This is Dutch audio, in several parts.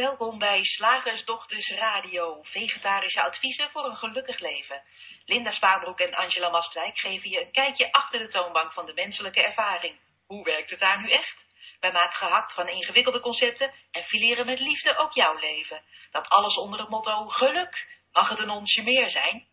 Welkom bij Slagersdochters Radio, vegetarische adviezen voor een gelukkig leven. Linda Spaanbroek en Angela Mastwijk geven je een kijkje achter de toonbank van de menselijke ervaring. Hoe werkt het daar nu echt? Wij maken gehakt van ingewikkelde concepten en fileren met liefde ook jouw leven. Dat alles onder het motto geluk. Mag het een onsje meer zijn?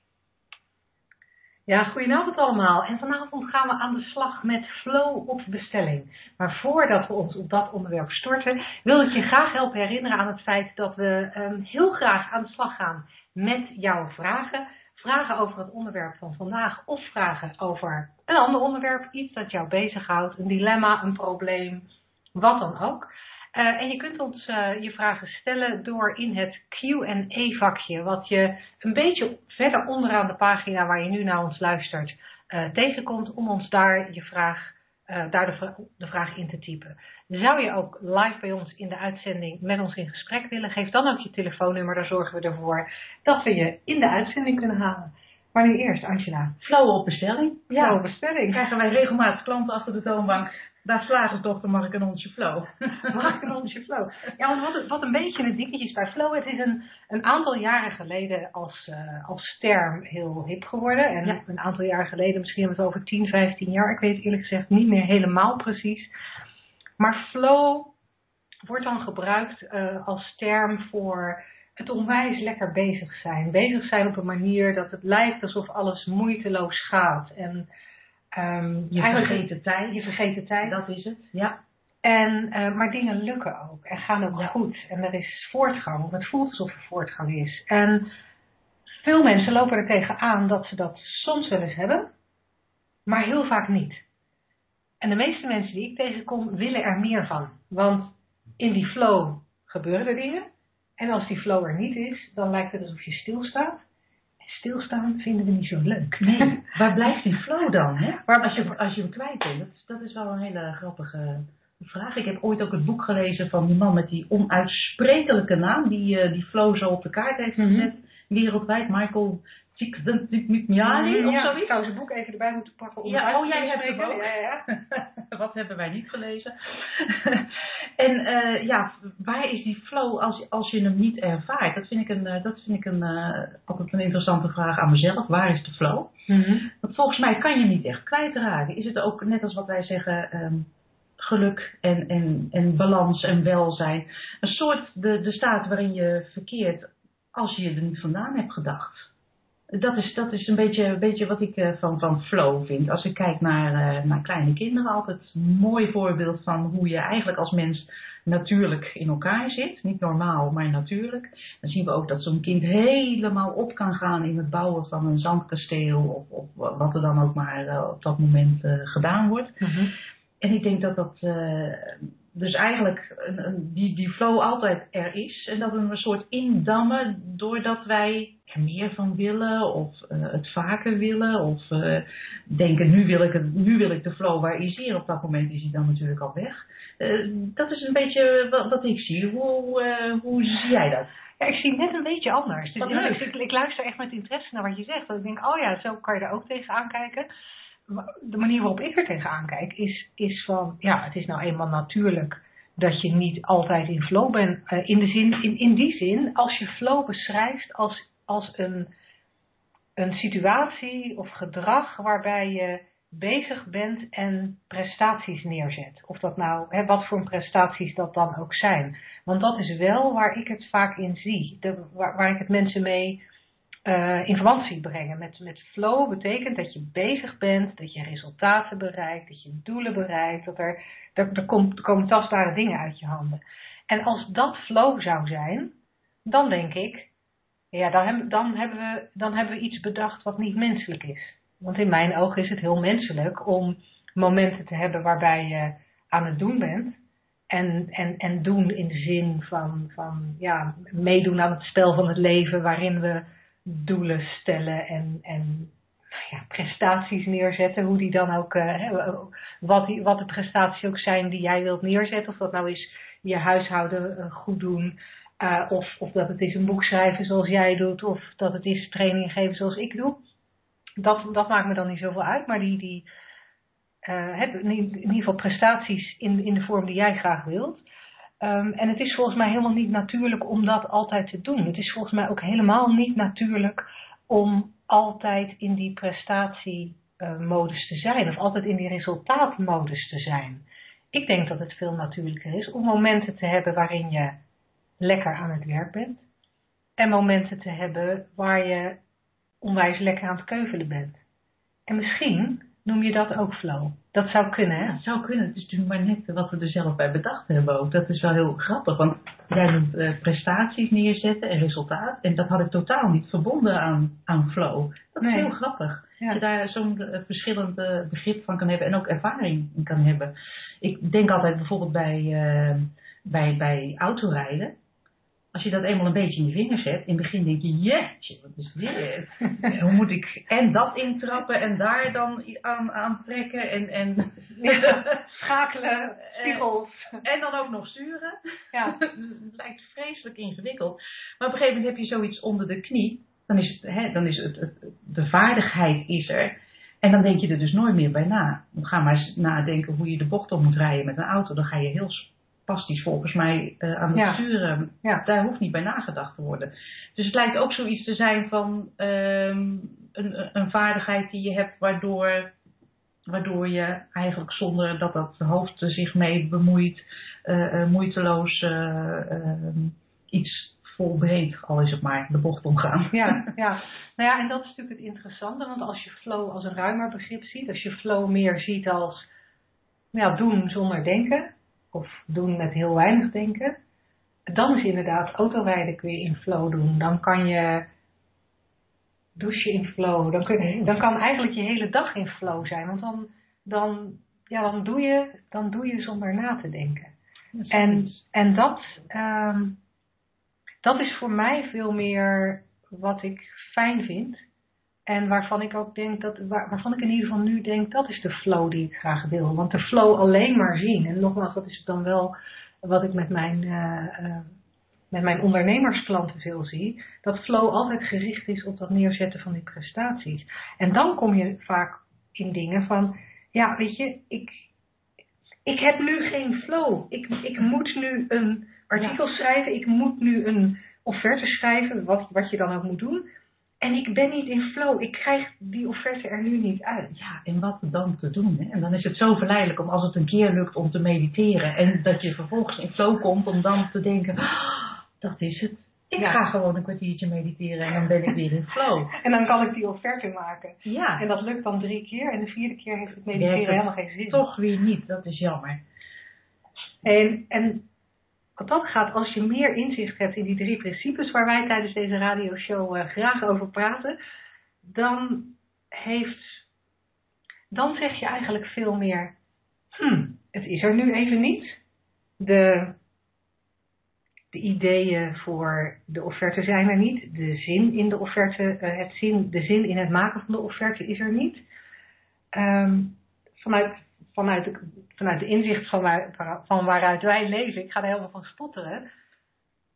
Ja, goedenavond allemaal. En vanavond gaan we aan de slag met flow op bestelling. Maar voordat we ons op dat onderwerp storten, wil ik je graag helpen herinneren aan het feit dat we um, heel graag aan de slag gaan met jouw vragen. Vragen over het onderwerp van vandaag of vragen over een ander onderwerp, iets dat jou bezighoudt, een dilemma, een probleem, wat dan ook. Uh, en je kunt ons uh, je vragen stellen door in het Q&A-vakje, wat je een beetje verder onderaan de pagina waar je nu naar ons luistert, uh, tegenkomt, om ons daar je vraag, daar de, vra de, vraag in te typen. Zou je ook live bij ons in de uitzending met ons in gesprek willen, geef dan ook je telefoonnummer, daar zorgen we ervoor dat we je in de uitzending kunnen halen. Maar nu eerst, Angela. Flow op bestelling. Ja, Flow op bestelling. Krijgen wij regelmatig klanten achter de toonbank daar slagersdochter mag ik een onsje flow. mag ik een onsje flow? Ja, want wat, wat een beetje het dingetje is bij flow, het is een, een aantal jaren geleden als, uh, als term heel hip geworden. En ja. een aantal jaren geleden, misschien hebben we het over 10, 15 jaar, ik weet eerlijk gezegd niet meer helemaal precies. Maar flow wordt dan gebruikt uh, als term voor het onwijs lekker bezig zijn. Bezig zijn op een manier dat het lijkt alsof alles moeiteloos gaat. En Um, je vergeet de tijd. Je tijd. Dat is het, ja. En, uh, maar dingen lukken ook en gaan ook ja. goed. En er is voortgang, het voelt alsof er voortgang is. En veel mensen lopen er tegenaan dat ze dat soms wel eens hebben, maar heel vaak niet. En de meeste mensen die ik tegenkom, willen er meer van. Want in die flow gebeuren er dingen. En als die flow er niet is, dan lijkt het alsof je stilstaat stilstaan vinden we niet zo leuk. Nee, waar blijft die flow dan? Hè? Waar, als, je, als je hem kwijt bent, dat is wel een hele grappige vraag. Ik heb ooit ook het boek gelezen van die man met die onuitsprekelijke naam, die uh, die flow zo op de kaart heeft gezet, mm -hmm. Wereldwijd, Michael Csikszentmihalyi of zoiets. Ik zou zijn boek even erbij moeten pakken. Om ja, oh, jij hebt hem ook. Ja, ja. Wat hebben wij niet gelezen? en uh, ja, waar is die flow als, als je hem niet ervaart? Dat vind ik, een, uh, dat vind ik een, uh, altijd een interessante vraag aan mezelf. Waar is de flow? Mm -hmm. Want volgens mij kan je niet echt kwijtraken. Is het ook net als wat wij zeggen... Um, geluk en, en, en balans en welzijn. Een soort de, de staat waarin je verkeert als je er niet vandaan hebt gedacht dat is, dat is een, beetje, een beetje wat ik uh, van, van flow vind. Als ik kijk naar, uh, naar kleine kinderen, altijd een mooi voorbeeld van hoe je eigenlijk als mens natuurlijk in elkaar zit. Niet normaal, maar natuurlijk. Dan zien we ook dat zo'n kind helemaal op kan gaan in het bouwen van een zandkasteel. Of, of wat er dan ook maar uh, op dat moment gedaan wordt. Mm -hmm. En ik denk dat dat dus eigenlijk een, een, die, die flow altijd er is. En dat we hem een soort indammen doordat wij er meer van willen of uh, het vaker willen. Of uh, denken nu wil, ik het, nu wil ik de flow, waar is hier? Op dat moment is hij dan natuurlijk al weg. Uh, dat is een beetje wat, wat ik zie. Hoe, hoe zie jij dat? Ja, ik zie net een beetje anders. Dus ik, ik, ik, luister echt met interesse naar wat je zegt. Want ik denk, oh ja, zo kan je er ook tegenaan kijken de manier waarop ik er tegenaan kijk, is, is van, ja, het is nou eenmaal natuurlijk dat je niet altijd in flow bent. Uh, in, de zin, in, in die zin, als je flow beschrijft als, als een, een situatie of gedrag waarbij je bezig bent en prestaties neerzet. Of dat nou, hè, wat voor prestaties dat dan ook zijn. Want dat is wel waar ik het vaak in zie. De, waar, waar ik het mensen mee uh, in brengen. Met, met flow betekent dat je bezig bent, dat je resultaten bereikt, dat je doelen bereikt, dat er, er, er, komt, komen tastbare dingen uit je handen. En als dat flow zou zijn, dan denk ik, ja, dan, dan, hebben we, dan hebben we iets bedacht wat niet menselijk is. Want in mijn ogen is het heel menselijk om momenten te hebben waarbij je aan het doen bent. En, en, en doen in de zin van, van ja, meedoen aan het spel van het leven, waarin we doelen stellen en, en ja, prestaties neerzetten, hoe die dan ook, uh, wat, wat de prestaties ook zijn die jij wilt neerzetten, of dat nou is je huishouden uh, goed doen, uh, of, of dat het is een boek schrijven zoals jij doet, of dat het is training geven zoals ik doe. Dat, dat maakt me dan niet zoveel uit, maar die, die in ieder geval prestaties in, in de vorm die jij graag wilt, Ehm, en het is volgens mij helemaal niet natuurlijk om dat altijd te doen. Het is volgens mij ook helemaal niet natuurlijk om altijd in die prestatiemodus te zijn of altijd in die resultaatmodus te zijn. Ik denk dat het veel natuurlijker is om momenten te hebben waarin je lekker aan het werk bent en momenten te hebben waar je onwijs lekker aan het keuvelen bent. En misschien noem je dat ook flow. Dat zou kunnen, hè? Ja, zou kunnen. Het is natuurlijk maar net wat we er zelf bij bedacht hebben ook. Dat is wel heel grappig, want jij noemt uh, prestaties neerzetten en resultaat. En dat had ik totaal niet verbonden aan, aan flow. Dat is heel grappig. Ja. Dat je daar zo'n uh, verschillend uh, begrip van kan hebben en ook ervaring in kan hebben. Ik denk altijd bijvoorbeeld bij, bij, bij autorijden als je dat eenmaal een beetje in je vingers hebt, in het begin denk je, jeetje, wat is dit? Hoe moet ik en dat intrappen en daar dan aan, aan trekken en, en schakelen, spiegels. En dan ook nog sturen. Ja. het lijkt vreselijk ingewikkeld. Maar op een gegeven moment heb je zoiets onder de knie, dan is, het, hè, dan is het, het, de vaardigheid is er. En dan denk je er dus nooit meer bij na. Dan ga maar eens nadenken hoe je de bocht op moet rijden met een auto. Dan ga je heel pastisch volgens mij uh, aan het sturen. Ja. Daar hoeft niet bij nagedacht te worden. Dus het lijkt ook zoiets te zijn van um, een, een vaardigheid die je hebt waardoor, waardoor je eigenlijk zonder dat dat hoofd zich mee bemoeit, uh, uh, moeiteloos ehm, iets volbreed, al is het maar, de bocht omgaan. Ja, ja. Nou ja, en dat is natuurlijk het interessante, want als je flow als een ruimer begrip ziet, als je flow meer ziet als ja, doen zonder denken, of doen met heel weinig denken. Dan is inderdaad autorijden kun je in flow doen. Dan kan je douchen in flow. Dan, kun, dan kan eigenlijk je hele dag in flow zijn. Want dan, dan, ja, dan, doe, je, dan doe je zonder na te denken. En, en dat, um, dat is voor mij veel meer wat ik fijn vind. En waarvan ik ook denk dat, waar, waarvan ik in ieder geval nu denk, dat is de flow die ik graag wil. Want de flow alleen maar zien. En nogmaals, dat is dan wel wat ik met mijn, uh, uh, met mijn ondernemersklanten veel zie. Dat flow altijd gericht is op dat neerzetten van die prestaties. En dan kom je vaak in dingen van, ja, weet je, ik, ik heb nu geen flow. Ik, ik moet nu een artikel schrijven. Ik moet nu een offerte schrijven, wat, wat je dan ook moet doen. En ik ben niet in flow. Ik krijg die offerte er nu niet uit. Ja, en wat dan te doen? Hè? En dan is het zo verleidelijk om als het een keer lukt om te mediteren. En dat je vervolgens in flow komt om dan te denken, oh, dat is het. Ik ga gewoon een kwartiertje mediteren en dan ben ik weer in flow. en dan kan ik die offerte maken. Ja. En dat lukt dan drie keer. En de vierde keer heeft het mediteren helemaal geen zin. Toch weer niet. Dat is jammer. En, en wat dat gaat, als je meer inzicht hebt in die drie principes waar wij tijdens deze radioshow uh, graag over praten, dan heeft, dan zeg je eigenlijk veel meer, hm, het is er nu even niet. De, de ideeën voor de offerte zijn er niet. De zin in de offerte, uh, het zin, de zin in het maken van de offerte is er niet. Um, vanuit vanuit de, vanuit inzicht van, waar, van waaruit wij leven, ik ga er helemaal van stotteren,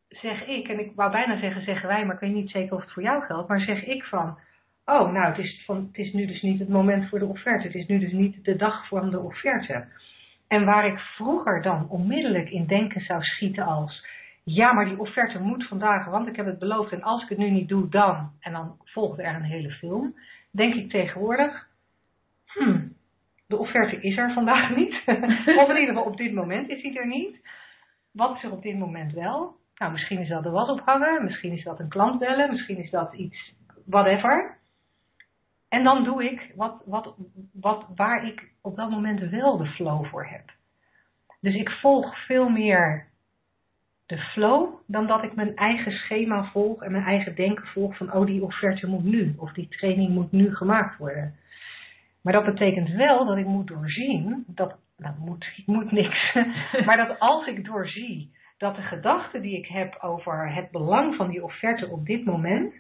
zeg ik, en ik wou bijna zeggen zeggen wij, maar ik weet niet zeker of het voor jou geldt, maar zeg ik van, oh nou, het is, van, het is nu dus niet het moment voor de offerte, het is nu dus niet de dag voor de offerte. En waar ik vroeger dan onmiddellijk in denken zou schieten als, ja, maar die offerte moet vandaag, want ik heb het beloofd en als ik het nu niet doe, dan, en dan volgt er een hele film, denk ik tegenwoordig, hmm, de offerte is er vandaag niet. of in ieder geval op dit moment is die er niet. Wat is er op dit moment wel? Nou, misschien is dat de was ophangen, misschien is dat een klant bellen, misschien is dat iets, whatever. En dan doe ik wat, wat, wat, waar ik op dat moment wel de flow voor heb. Dus ik volg veel meer de flow dan dat ik mijn eigen schema volg en mijn eigen denken volg van, oh, die offerte moet nu, of die training moet nu gemaakt worden. Maar dat betekent wel dat ik moet doorzien, dat, nou moet, ik moet niks, maar dat als ik doorzie dat de gedachten die ik heb over het belang van die offerte op dit moment,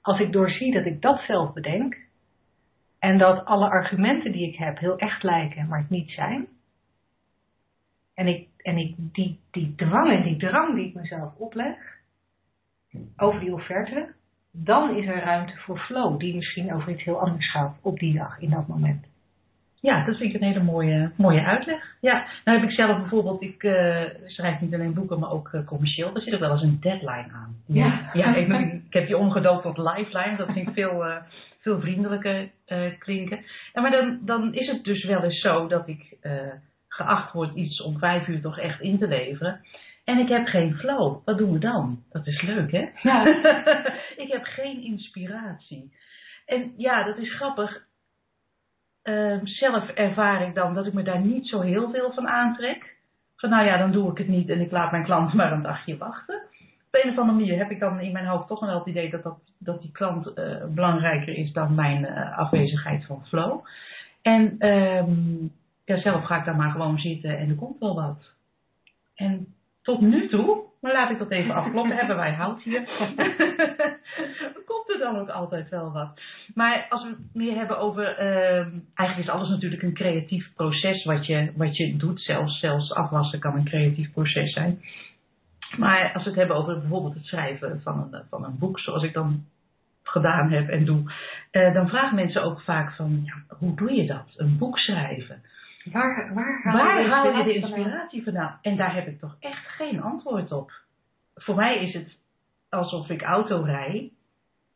als ik doorzie dat ik dat zelf bedenk, en dat alle argumenten die ik heb heel echt lijken, maar het niet zijn, en ik, en ik die, die dwang en die drang die ik mezelf opleg over die offerte, dan is er ruimte voor flow, die misschien over iets heel anders gaat op die dag, in dat moment. Ja, dat vind ik een hele mooie, mooie uitleg. Ja, nou heb ik zelf bijvoorbeeld, ik uh, schrijf niet alleen boeken, maar ook uh, commercieel. Daar zit ook wel eens een deadline aan. Ja. ja ik, ik, heb die omgedoopt tot lifeline. Dat vind ik veel, uh, veel vriendelijker klinken. En maar dan, dan is het dus wel eens zo dat ik geacht word iets om vijf uur toch echt in te leveren. En ik heb geen flow. Wat doen we dan? Dat is leuk, hè? Ja. ik heb geen inspiratie. En ja, dat is grappig. Uh, zelf ervaar ik dan dat ik me daar niet zo heel veel van aantrek. Van nou ja, dan doe ik het niet en ik laat mijn klant maar een dagje wachten. Op een of andere manier heb ik dan in mijn hoofd toch wel het idee dat, dat, dat die klant uh, belangrijker is dan mijn uh, afwezigheid van flow. En um, ja, zelf ga ik daar maar gewoon zitten en er komt wel wat. En tot nu toe, maar laat ik dat even afkloppen, hebben wij hout hier. Komt er dan ook altijd wel wat. Maar als we het meer hebben over, uh, eigenlijk is alles natuurlijk een creatief proces wat je, wat je doet. Zelfs, zelfs afwassen kan een creatief proces zijn. Maar als we het hebben over bijvoorbeeld het schrijven van een, van een boek, zoals ik dan gedaan heb en doe, uh, dan vragen mensen ook vaak van, ja, hoe doe je dat? Een boek schrijven. Waar, waar haal, Waar je, haal je de inspiratie vandaan? En daar heb ik toch echt geen antwoord op. Voor mij is het alsof ik auto rij.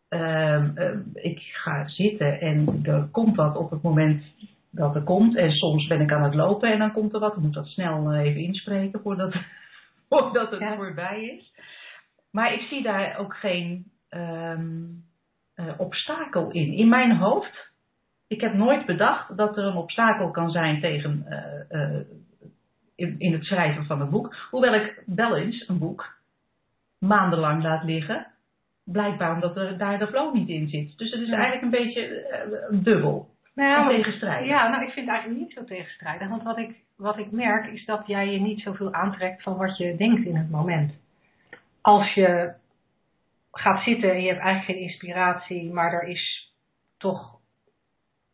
Um, um, ik ga zitten en er komt wat op het moment dat er komt. En soms ben ik aan het lopen en dan komt er wat. Ik moet dat snel uh, even inspreken voordat, voordat het ja. voorbij is. Maar ik zie daar ook geen um, uh, obstakel in. In mijn hoofd ik heb nooit bedacht dat er een obstakel kan zijn tegen uh, uh, in, in, het schrijven van een boek. Hoewel ik wel eens een boek maandenlang laat liggen. Blijkbaar omdat er daar de flow niet in zit. Dus het is ja. eigenlijk een beetje uh, dubbel. Nou ja, tegenstrijdig. Ja, nou ik vind het eigenlijk niet zo tegenstrijdig. Want wat ik, wat ik merk is dat jij je niet zoveel aantrekt van wat je denkt in het moment. Als je gaat zitten en je hebt eigenlijk geen inspiratie, maar er is toch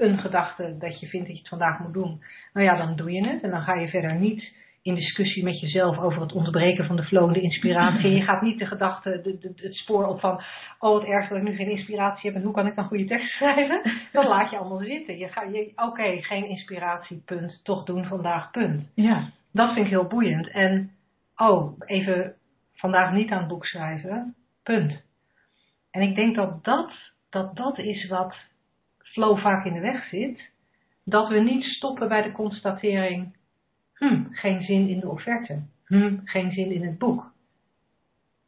een gedachte dat je vindt dat je het vandaag moet doen, nou ja, dan doe je het. En dan ga je verder niet in discussie met jezelf over het ontbreken van de flow en de inspiratie. En je gaat niet de gedachte, de, de, het spoor op van, oh wat erg dat ik nu geen inspiratie heb en hoe kan ik dan goede tekst schrijven? Dan laat je allemaal zitten. Je gaat, je, oké, okay, geen inspiratie, punt. Toch doen vandaag, punt. Ja. Dat vind ik heel boeiend. En, oh, even vandaag niet aan het boek schrijven, punt. En ik denk dat dat, dat, dat is wat flow vaak in de weg zit, dat we niet stoppen bij de constatering, hm, geen zin in de offerte, hm, geen zin in het boek.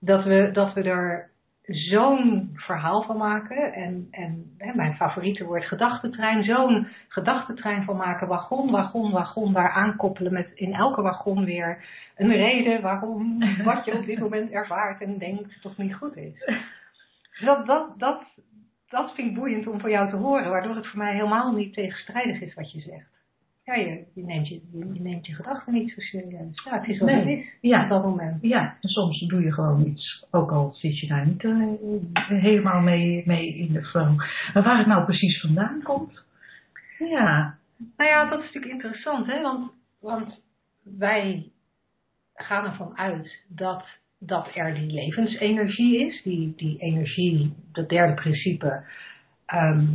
Dat we, dat we er zo'n verhaal van maken, en, en hè, mijn favoriete woord gedachtentrein, zo'n gedachtentrein van maken, wagon, wagon, wagon, daar aankoppelen met in elke wagon weer een reden waarom wat je op dit moment ervaart en denkt toch niet goed is. Dat, dat, dat, dat vind ik boeiend om van jou te horen, waardoor het voor mij helemaal niet tegenstrijdig is wat je zegt. Ja, je, je, neemt, je, je neemt je gedachten niet zo serieus. Ja, het is Nee. is Ja. op dat moment. Ja, en soms doe je gewoon iets, ook al zit je daar niet eh, helemaal mee, mee in de flow. Maar waar het nou precies vandaan komt, ja, Nou ja, dat is natuurlijk interessant, hè? Want, want wij gaan ervan uit dat, dat er die levensenergie is, die, die energie, dat derde principe, ehm,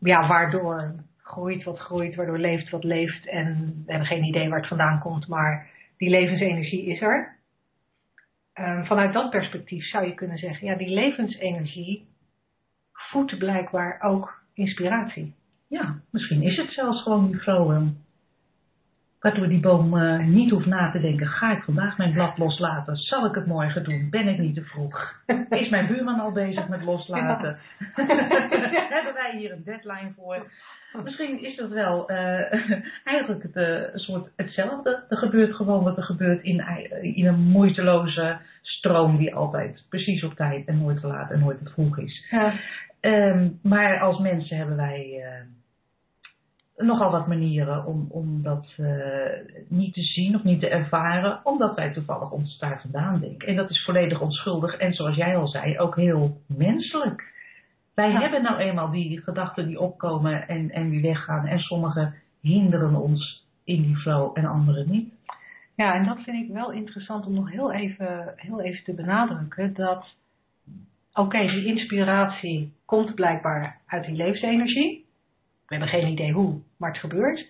ja, waardoor groeit wat groeit, waardoor leeft wat leeft en we hebben geen idee waar het vandaan komt, maar die levensenergie is er. Ehm, vanuit dat perspectief zou je kunnen zeggen, ja, die levensenergie voedt blijkbaar ook inspiratie. ja, misschien is het zelfs gewoon die. Eh, Waardoor die boom eh, niet hoeft na te denken, ga ik vandaag mijn blad loslaten? Zal ik het morgen doen? Ben ik niet te vroeg? Is mijn buurman al bezig met loslaten? Hebben wij hier een deadline voor? Misschien is dat wel eh, eigenlijk het, eh, soort hetzelfde. Er gebeurt gewoon wat er gebeurt in, in een moeiteloze stroom die altijd precies op tijd en nooit te laat en nooit te vroeg is. Ja. Ehm, maar als mensen hebben wij nogal wat manieren om, om dat eh, niet te zien of niet te ervaren, omdat wij toevallig ons daar vandaan denken. En dat is volledig onschuldig en zoals jij al zei, ook heel menselijk. Wij Ja. hebben nou eenmaal die gedachten die opkomen en, en die weggaan. En sommige hinderen ons in die flow en andere niet. Ja, en dat vind ik wel interessant om nog heel even, heel even te benadrukken. Dat, oké, die inspiratie komt blijkbaar uit die levensenergie. We hebben geen idee hoe, maar het gebeurt.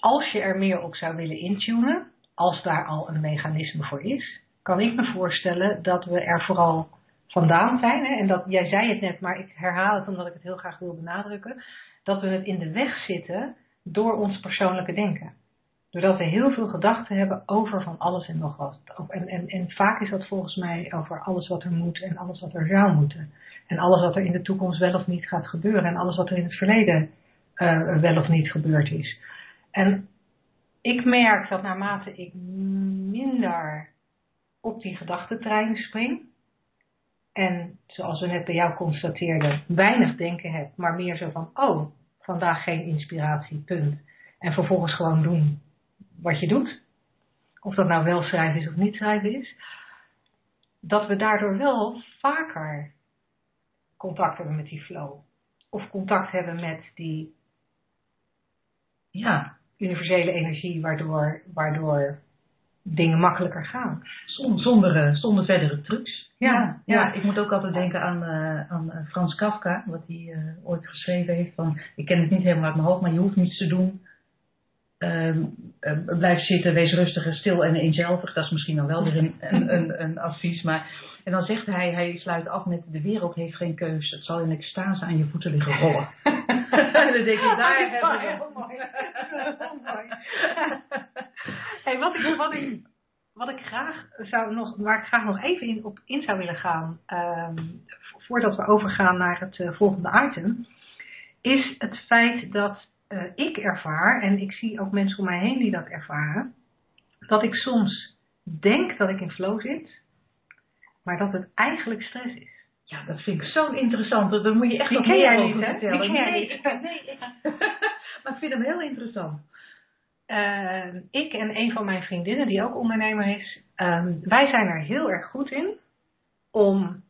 Als je er meer op zou willen intunen, als daar al een mechanisme voor is, kan ik me voorstellen dat we er vooral vandaan zijn. Hè, en dat, jij zei het net, maar ik herhaal het omdat ik het heel graag wil benadrukken. Dat we het in de weg zitten door ons persoonlijke denken. Doordat we heel veel gedachten hebben over van alles en nog wat. En, en, en vaak is dat volgens mij over alles wat er moet en alles wat er zou moeten. En alles wat er in de toekomst wel of niet gaat gebeuren. En alles wat er in het verleden uh, wel of niet gebeurd is. En ik merk dat naarmate ik minder op die gedachtentrein spring. En zoals we net bij jou constateerden, weinig denken heb, maar meer zo van, oh, vandaag geen inspiratie, punt. En vervolgens gewoon doen wat je doet. Of dat nou wel schrijven is of niet schrijven is. Dat we daardoor wel vaker contact hebben met die flow. Of contact hebben met die ja, universele energie, waardoor, waardoor dingen makkelijker gaan. Zonder, zonder, eh, zonder verdere trucs. Ja, ja, ik moet ook altijd denken aan, uh, aan eh, Frans Kafka, wat hij uh, ooit geschreven heeft. Van, ik ken het niet helemaal uit mijn hoofd, maar je hoeft niets te doen. Uh, blijf zitten, wees rustig en stil en eenzelvig. Dat is misschien dan wel weer een, een, een, advies. Maar, en dan zegt hij, hij sluit af met de wereld heeft geen keus. Het zal in extase aan je voeten liggen rollen. en dan denk ik, daar hebben we... Heel mooi. Heel mooi. hey, wat, ik, wat, ik, wat ik graag zou nog, waar ik graag nog even in, op in zou willen gaan, um, voordat we overgaan naar het uh, volgende item, is het feit dat uh, ik ervaar, en ik zie ook mensen om mij heen die dat ervaren, dat ik soms denk dat ik in flow zit, maar dat het eigenlijk stress is. Ja, dat vind ik zo interessant. Dat moet je echt die nog meer over niet, vertellen. Die ken jij niet. Nee, nee. maar ik vind hem heel interessant. Uh, ik en een van mijn vriendinnen, die ook ondernemer is, um, wij zijn er heel erg goed in om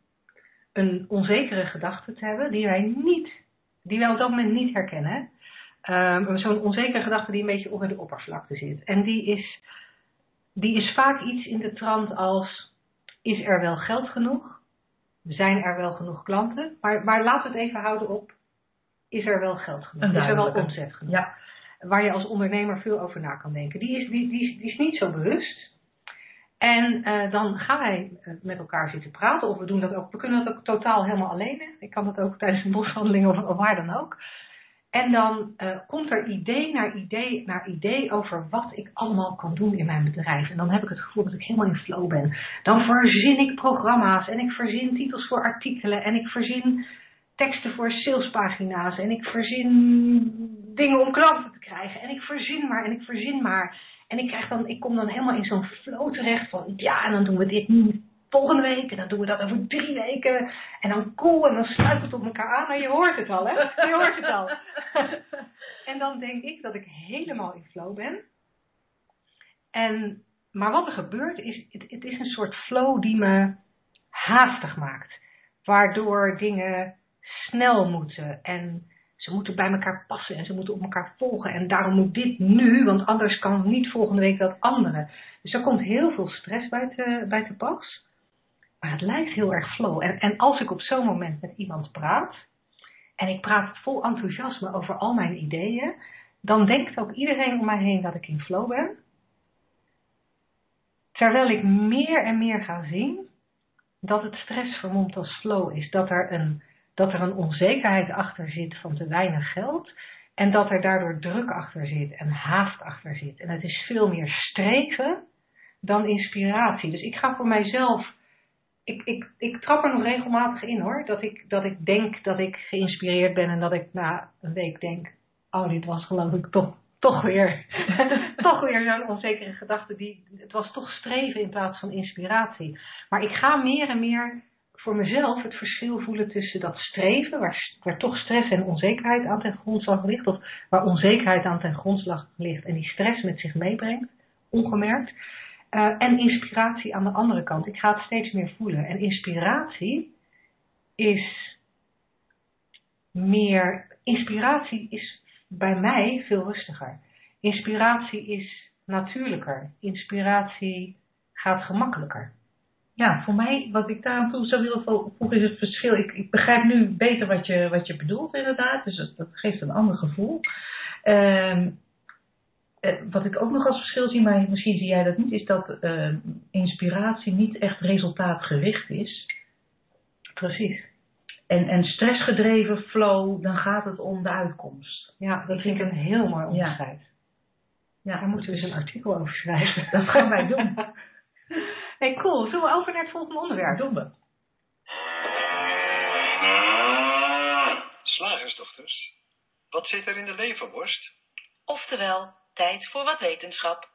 een onzekere gedachte te hebben die wij niet, die wij op dat moment niet herkennen. Um, Zo'n onzekere gedachte die een beetje onder de oppervlakte zit. En die is, die is vaak iets in de trant als: is er wel geld genoeg? Zijn er wel genoeg klanten? Maar, maar laten we het even houden op: is er wel geld genoeg? Is er wel omzet genoeg? Ja waar je als ondernemer veel over na kan denken. Die is, die, die, die is niet zo bewust. En uh, dan gaan wij met elkaar zitten praten, of we doen dat ook, we kunnen dat ook totaal helemaal alleen. Ik kan dat ook tijdens een boswandeling of, of waar dan ook. En dan uh, komt er idee naar idee naar idee over wat ik allemaal kan doen in mijn bedrijf. En dan heb ik het gevoel dat ik helemaal in flow ben. Dan verzin ik programma's en ik verzin titels voor artikelen en ik verzin teksten voor salespagina's en ik verzin dingen om klanten te krijgen en ik verzin maar en ik verzin maar. En ik, krijg dan, ik kom dan helemaal in zo'n flow terecht van ja, en dan doen we dit nu volgende week en dan doen we dat over drie weken en dan cool en dan sluit het op elkaar aan en je hoort het al hè, je hoort het al. en dan denk ik dat ik helemaal in flow ben. En, maar wat er gebeurt is, het, het is een soort flow die me haastig maakt. Waardoor dingen snel moeten en ze moeten bij elkaar passen en ze moeten op elkaar volgen. En daarom moet dit nu, want anders kan niet volgende week dat andere. Dus er komt heel veel stress bij te, bij te pas. Maar het lijkt heel erg flow. En, en als ik op zo'n moment met iemand praat, en ik praat vol enthousiasme over al mijn ideeën, dan denkt ook iedereen om mij heen dat ik in flow ben. Terwijl ik meer en meer ga zien dat het stress vermomd als flow is. Dat er een dat er een onzekerheid achter zit van te weinig geld. En dat er daardoor druk achter zit en haast achter zit. En het is veel meer streven dan inspiratie. Dus ik ga voor mijzelf. Ik, ik, ik trap er nog regelmatig in hoor. Dat ik, dat ik denk dat ik geïnspireerd ben en dat ik na een week denk: oh, dit was geloof ik toch, toch weer, toch weer zo'n onzekere gedachte. Die, het was toch streven in plaats van inspiratie. Maar ik ga meer en meer voor mezelf het verschil voelen tussen dat streven, waar, waar toch stress en onzekerheid aan ten grondslag ligt, of waar onzekerheid aan ten grondslag ligt en die stress met zich meebrengt, ongemerkt, uh, en inspiratie aan de andere kant. Ik ga het steeds meer voelen. En inspiratie is meer, inspiratie is bij mij veel rustiger. Inspiratie is natuurlijker. Inspiratie gaat gemakkelijker. ja, voor mij, wat ik daar aan toe zou willen voegen, is het verschil. Ik, ik begrijp nu beter wat je, wat je bedoelt, inderdaad. Dus dat, geeft een ander gevoel. Ehm, eh, wat ik ook nog als verschil zie, maar misschien zie jij dat niet, is dat uh, inspiratie niet echt resultaatgericht is. Precies. En, en stressgedreven flow, dan gaat het om de uitkomst. Ja, dat vind ik een heel mooi onderscheid. Ja. ja. Daar moeten we eens een artikel over schrijven. Dat gaan wij doen. hey, cool. Zullen we over naar het volgende onderwerp? Doen we. Slagersdochters, wat zit er in de leverworst? Oftewel, tijd voor wat wetenschap.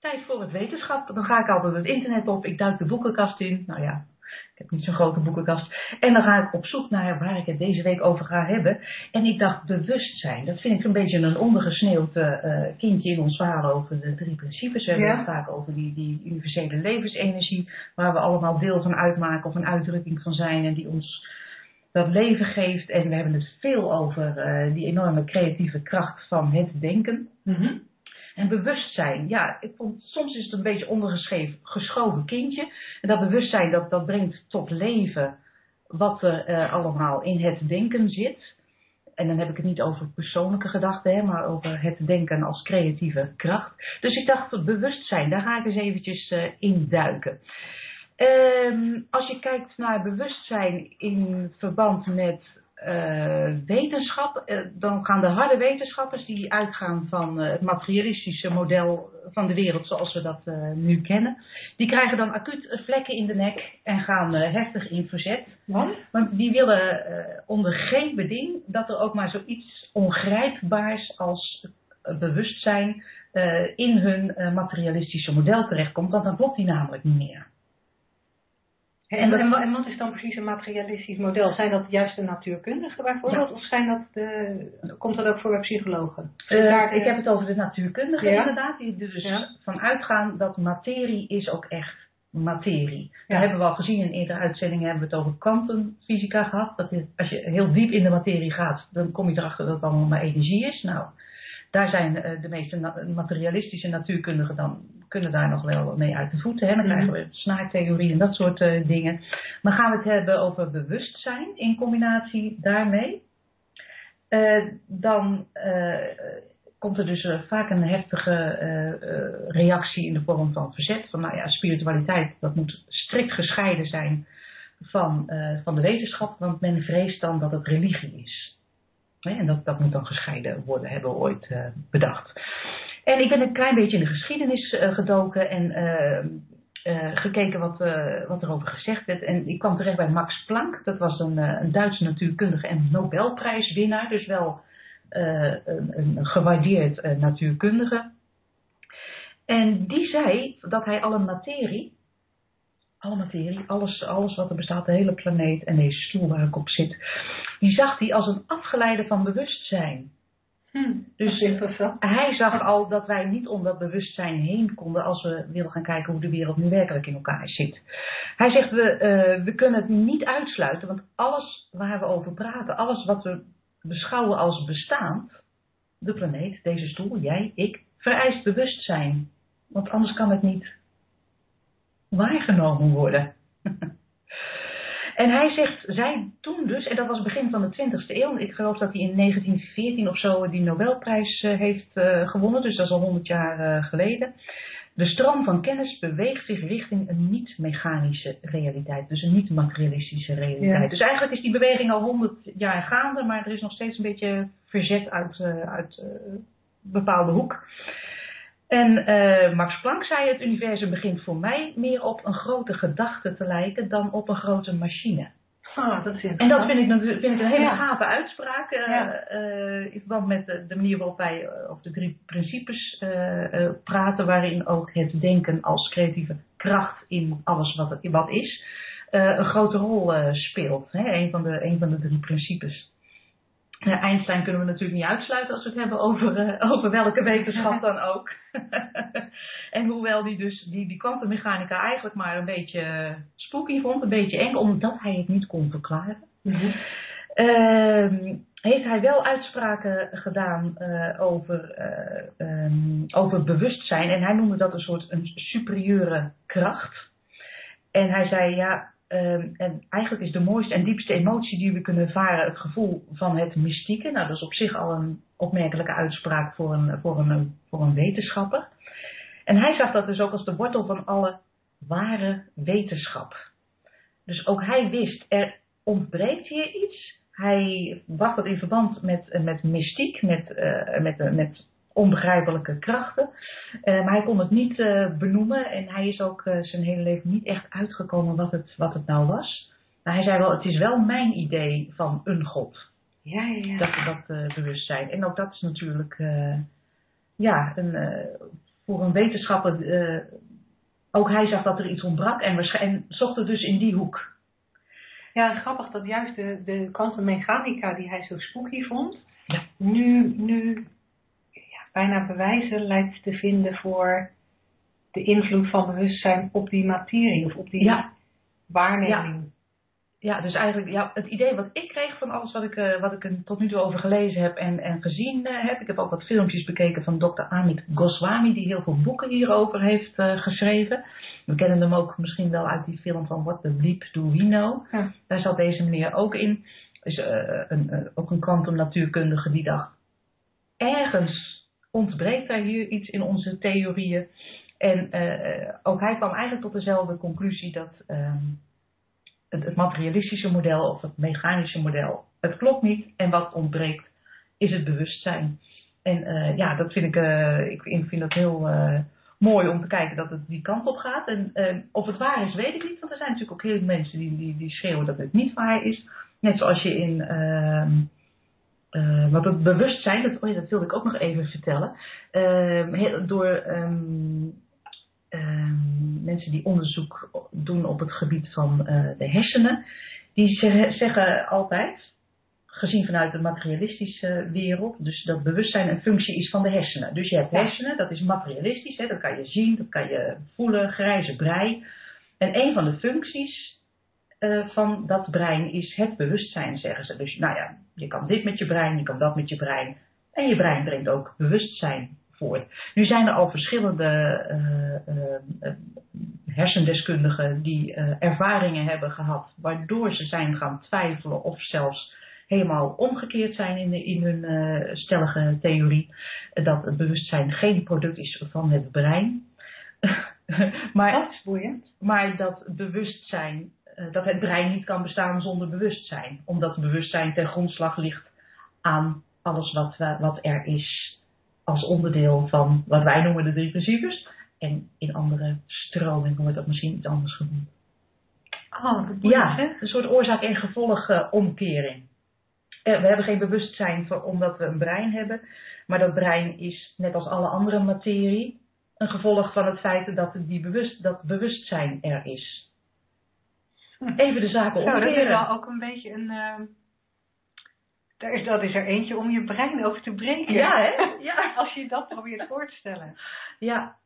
Tijd voor het wetenschap. Dan ga ik altijd het internet op. Ik duik de boekenkast in. Nou ja, ik heb niet zo'n grote boekenkast. En dan ga ik op zoek naar waar ik het deze week over ga hebben. En ik dacht bewustzijn. Dat vind ik een beetje een ondergesneeuwd uh, kindje in ons verhaal over de drie principes. We hebben het vaak over die, die universele levensenergie. Waar we allemaal deel van uitmaken of een uitdrukking van zijn. En die ons dat leven geeft. En we hebben het veel over uh, die enorme creatieve kracht van het denken. Mm en bewustzijn, ja, ik vond, soms is het een beetje ondergeschoven kindje. En dat bewustzijn, dat, dat brengt tot leven wat er uh, allemaal in het denken zit. En dan heb ik het niet over persoonlijke gedachten, hè, maar over het denken als creatieve kracht. Dus ik dacht, bewustzijn, daar ga ik eens eventjes uh, in duiken. Um, als je kijkt naar bewustzijn in verband met uh, wetenschap, uh, dan gaan de harde wetenschappers die uitgaan van uh, het materialistische model van de wereld zoals we dat nu kennen, die krijgen dan acuut vlekken in de nek en gaan heftig in verzet. Wat? Want die willen onder geen beding dat er ook maar zoiets ongrijpbaars als bewustzijn in hun materialistische model terechtkomt, want dan klopt die namelijk niet meer. En, en, en, wat is dan precies een materialistisch model? Zijn dat juist de natuurkundigen bijvoorbeeld? Of zijn dat de, komt dat ook voor bij psychologen? Uh, Ik heb het over de natuurkundigen inderdaad. Die er dus ja. van uitgaan dat materie is ook echt materie. Dat hebben we al gezien in eerdere uitzendingen hebben we het over kwantumfysica gehad. Dat als je heel diep in de materie gaat, dan kom je erachter dat het allemaal maar energie is. Nou, daar zijn eh, de meeste materialistische natuurkundigen dan kunnen daar nog wel mee uit de voeten. Hè? Dan krijgen mhm. we snaartheorie en dat soort uh, dingen. Maar gaan we het hebben over bewustzijn in combinatie daarmee. Uh, dan uh, komt er dus vaak een heftige reactie in de vorm van verzet. Van nou ja, spiritualiteit, dat moet strikt gescheiden zijn van, van de wetenschap. Want men vreest dan dat het religie is. En dat, dat moet dan gescheiden worden, hebben we ooit bedacht. En ik ben een klein beetje in de geschiedenis uh, gedoken en uh, uh, gekeken wat, wat er over gezegd werd. En ik kwam terecht bij Max Planck. Dat was een, een Duitse natuurkundige en Nobelprijswinnaar. Dus wel een, een, gewaardeerd natuurkundige. En die zei dat hij alle materie, alle materie, alles, alles wat er bestaat, de hele planeet en deze stoel waar ik op zit, die zag hij als een afgeleide van bewustzijn. Hm, dus hij zag al dat wij niet om dat bewustzijn heen konden als we willen gaan kijken hoe de wereld nu werkelijk in elkaar zit. Hij zegt, we, uh, we kunnen het niet uitsluiten, want alles waar we over praten, alles wat we beschouwen als bestaand, de planeet, deze stoel, jij, ik, vereist bewustzijn. Want anders kan het niet waargenomen worden. En hij zegt, zij toen dus, en dat was begin van de 20e eeuw, ik geloof dat hij in 1914 of zo die Nobelprijs uh, heeft uh, gewonnen, dus dat is al 100 jaar uh, geleden. De stroom van kennis beweegt zich richting een niet-mechanische realiteit, dus een niet-materialistische realiteit. Ja. Dus eigenlijk is die beweging al 100 jaar gaande, maar er is nog steeds een beetje verzet uit, uit bepaalde hoek. En uh, Max Planck zei: Het universum begint voor mij meer op een grote gedachte te lijken dan op een grote machine. Ah, dat en dat vind ik, vind ik een hele ja. gave uitspraak. Uh, ja. uh, in verband met de, de, manier waarop wij over de drie principes praten, waarin ook het denken als creatieve kracht in alles wat, het, wat is, een grote rol speelt. Hè? Een, van de, een van de drie principes. Uh, Einstein kunnen we natuurlijk niet uitsluiten als we het hebben over, uh, over welke wetenschap dan ook. en hoewel die dus die, die kwantummechanica eigenlijk maar een beetje spooky vond, een beetje eng, omdat hij het niet kon verklaren, mm -hmm. uh, heeft hij wel uitspraken gedaan uh, over, um, over bewustzijn. En hij noemde dat een soort een superieure kracht. En hij zei, ja, ehm, en eigenlijk is de mooiste en diepste emotie die we kunnen ervaren het gevoel van het mystieke. Nou, dat is op zich al een opmerkelijke uitspraak voor een, voor een, voor een wetenschapper. En hij zag dat dus ook als de wortel van alle ware wetenschap. Dus ook hij wist, er ontbreekt hier iets. Hij bracht dat in verband met, met mystiek, met, uh, met, met onbegrijpelijke krachten. Uh, maar hij kon het niet uh, benoemen en hij is ook zijn hele leven niet echt uitgekomen wat het, wat het nou was. Maar hij zei wel, het is wel mijn idee van een God. Ja, ja. Dat, dat bewustzijn. En ook dat is natuurlijk, ja, een, voor een wetenschapper ook hij zag dat er iets ontbrak en, en zocht het dus in die hoek. Ja, grappig dat juist de, de kwantummechanica die hij zo spooky vond, ja. nu, nu bijna bewijzen lijkt te vinden voor de invloed van bewustzijn op die materie of op die ja. waarneming ja, dus eigenlijk ja, het idee wat ik kreeg van alles wat ik, uh, wat ik er tot nu toe over gelezen heb en, en gezien uh, heb. Ik heb ook wat filmpjes bekeken van Dr. Amit Goswami, die heel veel boeken hierover heeft uh, geschreven. We kennen hem ook misschien wel uit die film van What the Bleep Do We Know. Ja. Daar zat deze meneer ook in. Dus, een, ook een kwantum natuurkundige die dacht, ergens ontbreekt er hier iets in onze theorieën. En ook hij kwam eigenlijk tot dezelfde conclusie dat ehm, het, het materialistische model of het mechanische model, het klopt niet. En wat ontbreekt is het bewustzijn. En uh, ja, dat vind ik, uh, ik, vind dat heel mooi om te kijken dat het die kant op gaat. En of het waar is, weet ik niet. Want er zijn natuurlijk ook heel veel mensen die, die, die schreeuwen dat het niet waar is. Net zoals je in. Wat het bewustzijn, dat, oh ja, dat wilde ik ook nog even vertellen. Heel, door um, Ehm, mensen die onderzoek doen op het gebied van uh, de hersenen, die zeggen altijd, gezien vanuit de materialistische wereld, dus dat bewustzijn een functie is van de hersenen. Dus je hebt hersenen, dat is materialistisch, hè, dat kan je zien, dat kan je voelen, grijze brei. En een van de functies uh, van dat brein is het bewustzijn, zeggen ze. Dus nou ja, je kan dit met je brein, je kan dat met je brein. En je brein brengt ook bewustzijn nu zijn er al verschillende uh, uh, hersendeskundigen die ervaringen hebben gehad, waardoor ze zijn gaan twijfelen of zelfs helemaal omgekeerd zijn in, de, in hun stellige theorie, dat het bewustzijn geen product is van het brein. maar, dat is boeiend. Maar dat bewustzijn, dat het brein niet kan bestaan zonder bewustzijn, omdat bewustzijn ten grondslag ligt aan alles wat, wat er is als onderdeel van wat wij noemen de drie principes. En in andere stromingen wordt dat misschien iets anders genoemd. Oh, ja, een soort oorzaak- en gevolg omkering. Eh, we hebben geen bewustzijn voor, omdat we een brein hebben. Maar dat brein is, net als alle andere materie, een gevolg van het feit dat, die bewust, dat bewustzijn er is. Even de zaken omkeren. Nou, dat is wel ook een beetje een... Uh daar is, dat is er eentje om je brein over te breken. Ja, hè? Ja. Als je dat probeert voor te stellen. Ja.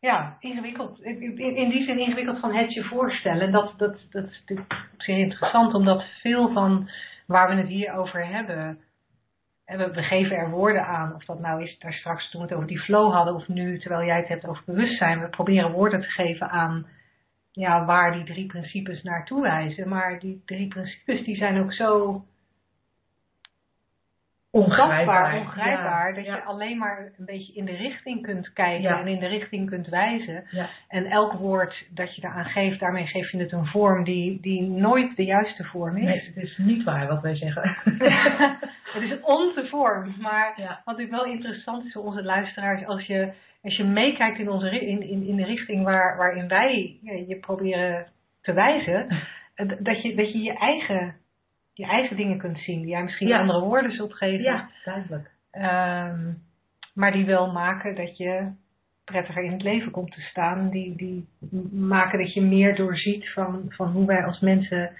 Ja, ingewikkeld. In, in die zin ingewikkeld van het je voorstellen. Dat, dat, dat is natuurlijk zeer interessant, omdat veel van waar we het hier over hebben, we, we geven er woorden aan. Of dat nou is daar straks toen we het over die flow hadden, of nu terwijl jij het hebt over bewustzijn. We proberen woorden te geven aan ja, waar die drie principes naartoe wijzen. Maar die drie principes die zijn ook zo ongrijpbaar, ongrijpbaar dat je alleen maar een beetje in de richting kunt kijken en in de richting kunt wijzen. En elk woord dat je daaraan geeft, daarmee geef je het een vorm die, die nooit de juiste vorm is. Nee, het is niet waar wat wij zeggen. het is onze vorm. Maar wat natuurlijk wel interessant is voor onze luisteraars, als je als je meekijkt in, onze, in, in, in de richting waar, waarin wij ja, je proberen te wijzen, dat je, dat je je eigen, je eigen dingen kunt zien, die jij misschien andere woorden zult geven. Ja, duidelijk. Um, maar die wel maken dat je prettiger in het leven komt te staan. Die, die maken dat je meer doorziet van, van hoe wij als mensen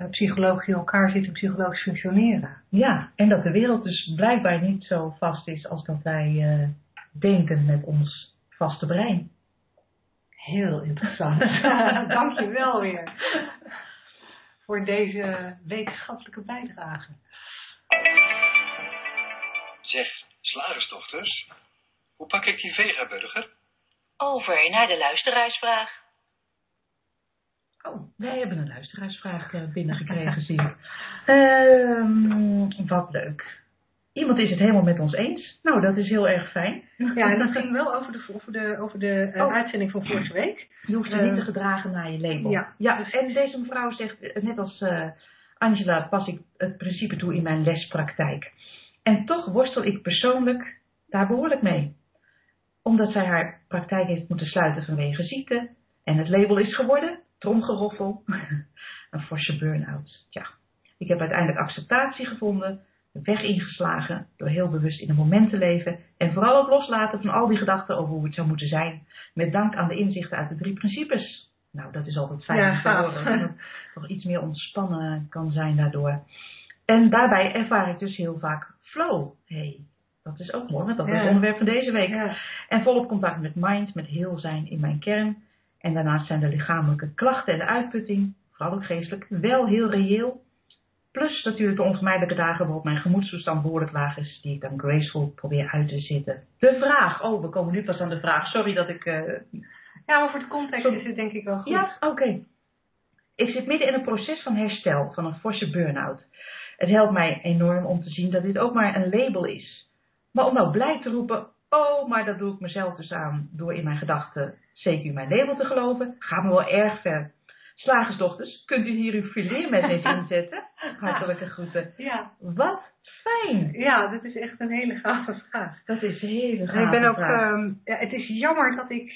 uh, psychologisch in elkaar zitten, psychologisch functioneren. Ja, en dat de wereld dus blijkbaar niet zo vast is als dat wij uh, denken met ons vaste brein. Heel interessant. Dank je wel weer voor deze wetenschappelijke bijdrage. Zeg, slagersdochters, hoe pak ik die vegaburger? Over naar de luisteraarsvraag. Oh, wij hebben een luisteraarsvraag eh, binnengekregen, zie ik. Ehm, wat leuk. Iemand is het helemaal met ons eens. Nou, dat is heel erg fijn. Ja, en dat ging wel over de, over de, over de uh, Oh. uitzending van vorige week. Je hoeft je Eh, niet te gedragen naar je label. ja. ja en deze mevrouw zegt, eh, net als eh, Angela, pas ik het principe toe in mijn lespraktijk. En toch worstel ik persoonlijk daar behoorlijk mee. Omdat zij haar praktijk heeft moeten sluiten vanwege ziekte. En het label is geworden, tromgeroffel, een forse burn-out. Tja, ik heb uiteindelijk acceptatie gevonden, weg ingeslagen door heel bewust in het moment te leven. En vooral het loslaten van al die gedachten over hoe het zou moeten zijn. Met dank aan de inzichten uit de drie principes. Nou, dat is altijd fijn Ja, te horen. Dat toch iets meer ontspannen kan zijn daardoor. En daarbij ervaar ik dus heel vaak flow. hey, dat is ook mooi, want dat is het onderwerp van deze week. Ja. En volop contact met mind, met heel zijn in mijn kern. En daarnaast zijn de lichamelijke klachten en de uitputting, vooral ook geestelijk, wel heel reëel. Plus natuurlijk de onvermijdelijke dagen waarop mijn gemoedstoestand behoorlijk laag is, die ik dan graceful probeer uit te zitten. De vraag, oh we komen nu pas aan de vraag, sorry dat ik... eh, ja, maar voor de context is het denk ik wel goed. ja, oké. Ik zit midden in een proces van herstel van een forse burn-out. Het helpt mij enorm om te zien dat dit ook maar een label is. Maar om nou blij te roepen, oh, maar dat doe ik mezelf dus aan door in mijn gedachten zeker mijn label te geloven, gaat me wel erg ver. Slagersdochters, kunt u hier uw fileermes inzetten? Hartelijke groeten. Ja. Wat fijn! ja, dit is echt een hele gave vraag. Dat is een hele gave ik ben ook, vraag. ehm, ja, het is jammer dat ik,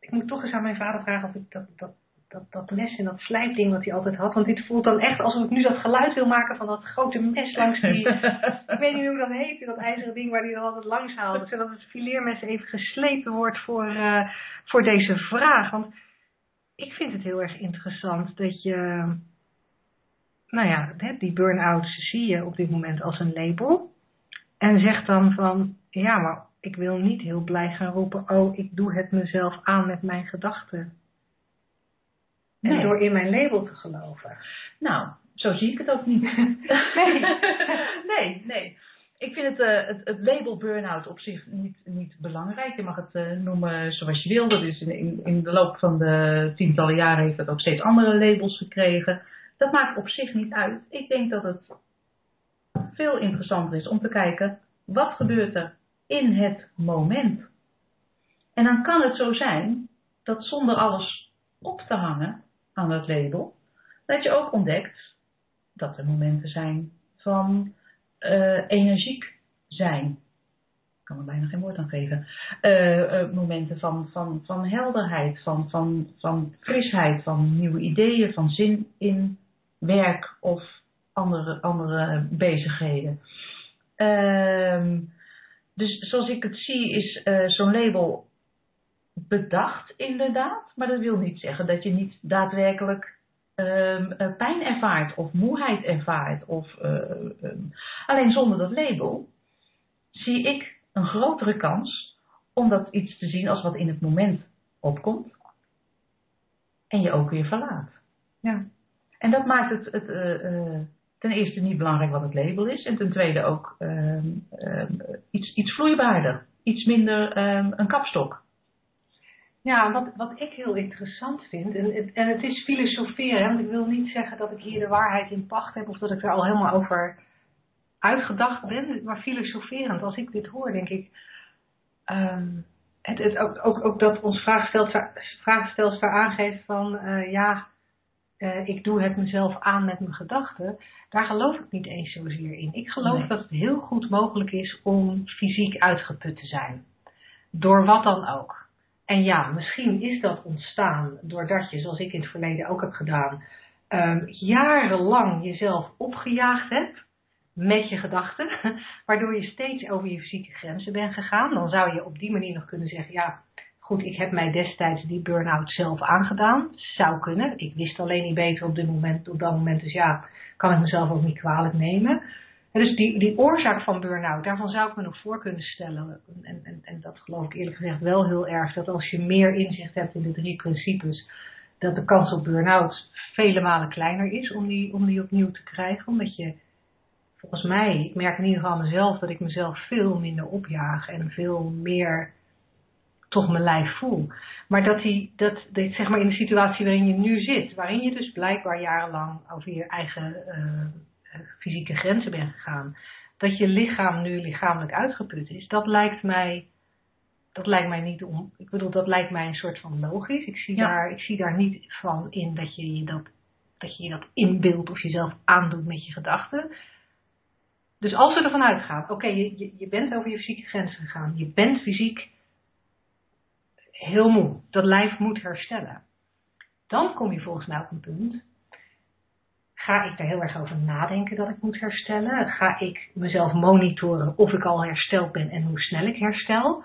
ik moet toch eens aan mijn vader vragen of ik dat, dat, dat, dat mes en dat slijpding wat hij altijd had, want dit voelt dan echt alsof ik nu dat geluid wil maken van dat grote mes langs die, ik weet niet hoe dat heet, dat ijzeren ding waar hij er altijd langs haalde, zodat het fileermes even geslepen wordt voor, eh, voor deze vraag. Want ik vind het heel erg interessant dat je, nou ja, die burn-outs zie je op dit moment als een label. En zegt dan van, ja, maar ik wil niet heel blij gaan roepen, oh, ik doe het mezelf aan met mijn gedachten. En door in mijn label te geloven. Nou, zo zie ik het ook niet. Nee. nee, nee. Ik vind het, eh, het, het label burn-out op zich niet, niet belangrijk. Je mag het eh, noemen zoals je wil. Dat is in, in, de loop van de tientallen jaren heeft het ook steeds andere labels gekregen. Dat maakt op zich niet uit. Ik denk dat het veel interessanter is om te kijken wat gebeurt er in het moment. En dan kan het zo zijn dat zonder alles op te hangen aan dat label, dat je ook ontdekt dat er momenten zijn van eh, energiek zijn. Ik kan er bijna geen woord aan geven. Eh, eh, momenten van, van, van helderheid, van, van, van frisheid, van nieuwe ideeën, van zin in werk of andere, andere bezigheden. Ehm, dus zoals ik het zie is zo'n label bedacht inderdaad, maar dat wil niet zeggen dat je niet daadwerkelijk ehm, eh, pijn ervaart of moeheid ervaart. Of, eh, ehm, alleen zonder dat label zie ik een grotere kans om dat iets te zien als wat in het moment opkomt en je ook weer verlaat. Ja. En dat maakt het, het eh, ten eerste niet belangrijk wat het label is en ten tweede ook ehm, iets, iets vloeibaarder, iets minder een kapstok. Ja, wat, wat ik heel interessant vind, en het, en het is filosoferen, want ik wil niet zeggen dat ik hier de waarheid in pacht heb of dat ik er al helemaal over uitgedacht ben, maar filosoferend, als ik dit hoor, denk ik, ehm, het, het, ook, ook, ook dat ons vraagstelsel, aangeeft van, eh, ja, eh, ik doe het mezelf aan met mijn gedachten, daar geloof ik niet eens zozeer in. Ik geloof Nee. dat het heel goed mogelijk is om fysiek uitgeput te zijn. Door wat dan ook. En ja, misschien is dat ontstaan doordat je, zoals ik in het verleden ook heb gedaan, ehm, jarenlang jezelf opgejaagd hebt met je gedachten, waardoor je steeds over je fysieke grenzen bent gegaan. Dan zou je op die manier nog kunnen zeggen, ja, goed, ik heb mij destijds die burn-out zelf aangedaan. Zou kunnen. Ik wist alleen niet beter op, dit moment, op dat moment, dus ja, kan ik mezelf ook niet kwalijk nemen. Dus die, die oorzaak van burn-out, daarvan zou ik me nog voor kunnen stellen. En, en, en dat geloof ik eerlijk gezegd wel heel erg. Dat als je meer inzicht hebt in de drie principes, dat de kans op burn-out vele malen kleiner is om die, om die opnieuw te krijgen. Omdat je, volgens mij, ik merk in ieder geval mezelf dat ik mezelf veel minder opjaag en veel meer toch mijn lijf voel. Maar dat die, dat, zeg maar in de situatie waarin je nu zit, waarin je dus blijkbaar jarenlang over je eigen uh, fysieke grenzen bent gegaan, dat je lichaam nu lichamelijk uitgeput is, dat lijkt mij, dat lijkt mij niet om, ik bedoel, dat lijkt mij een soort van logisch. Ik zie, daar, ik zie daar niet van in dat je je dat, dat je je dat inbeeldt of jezelf aandoet met je gedachten. Dus als we ervan uitgaan, oké, je, je, je bent over je fysieke grenzen gegaan, je bent fysiek heel moe, dat lijf moet herstellen. Dan kom je volgens mij op een punt. Ga ik daar heel erg over nadenken dat ik moet herstellen? Ga ik mezelf monitoren of ik al hersteld ben en hoe snel ik herstel?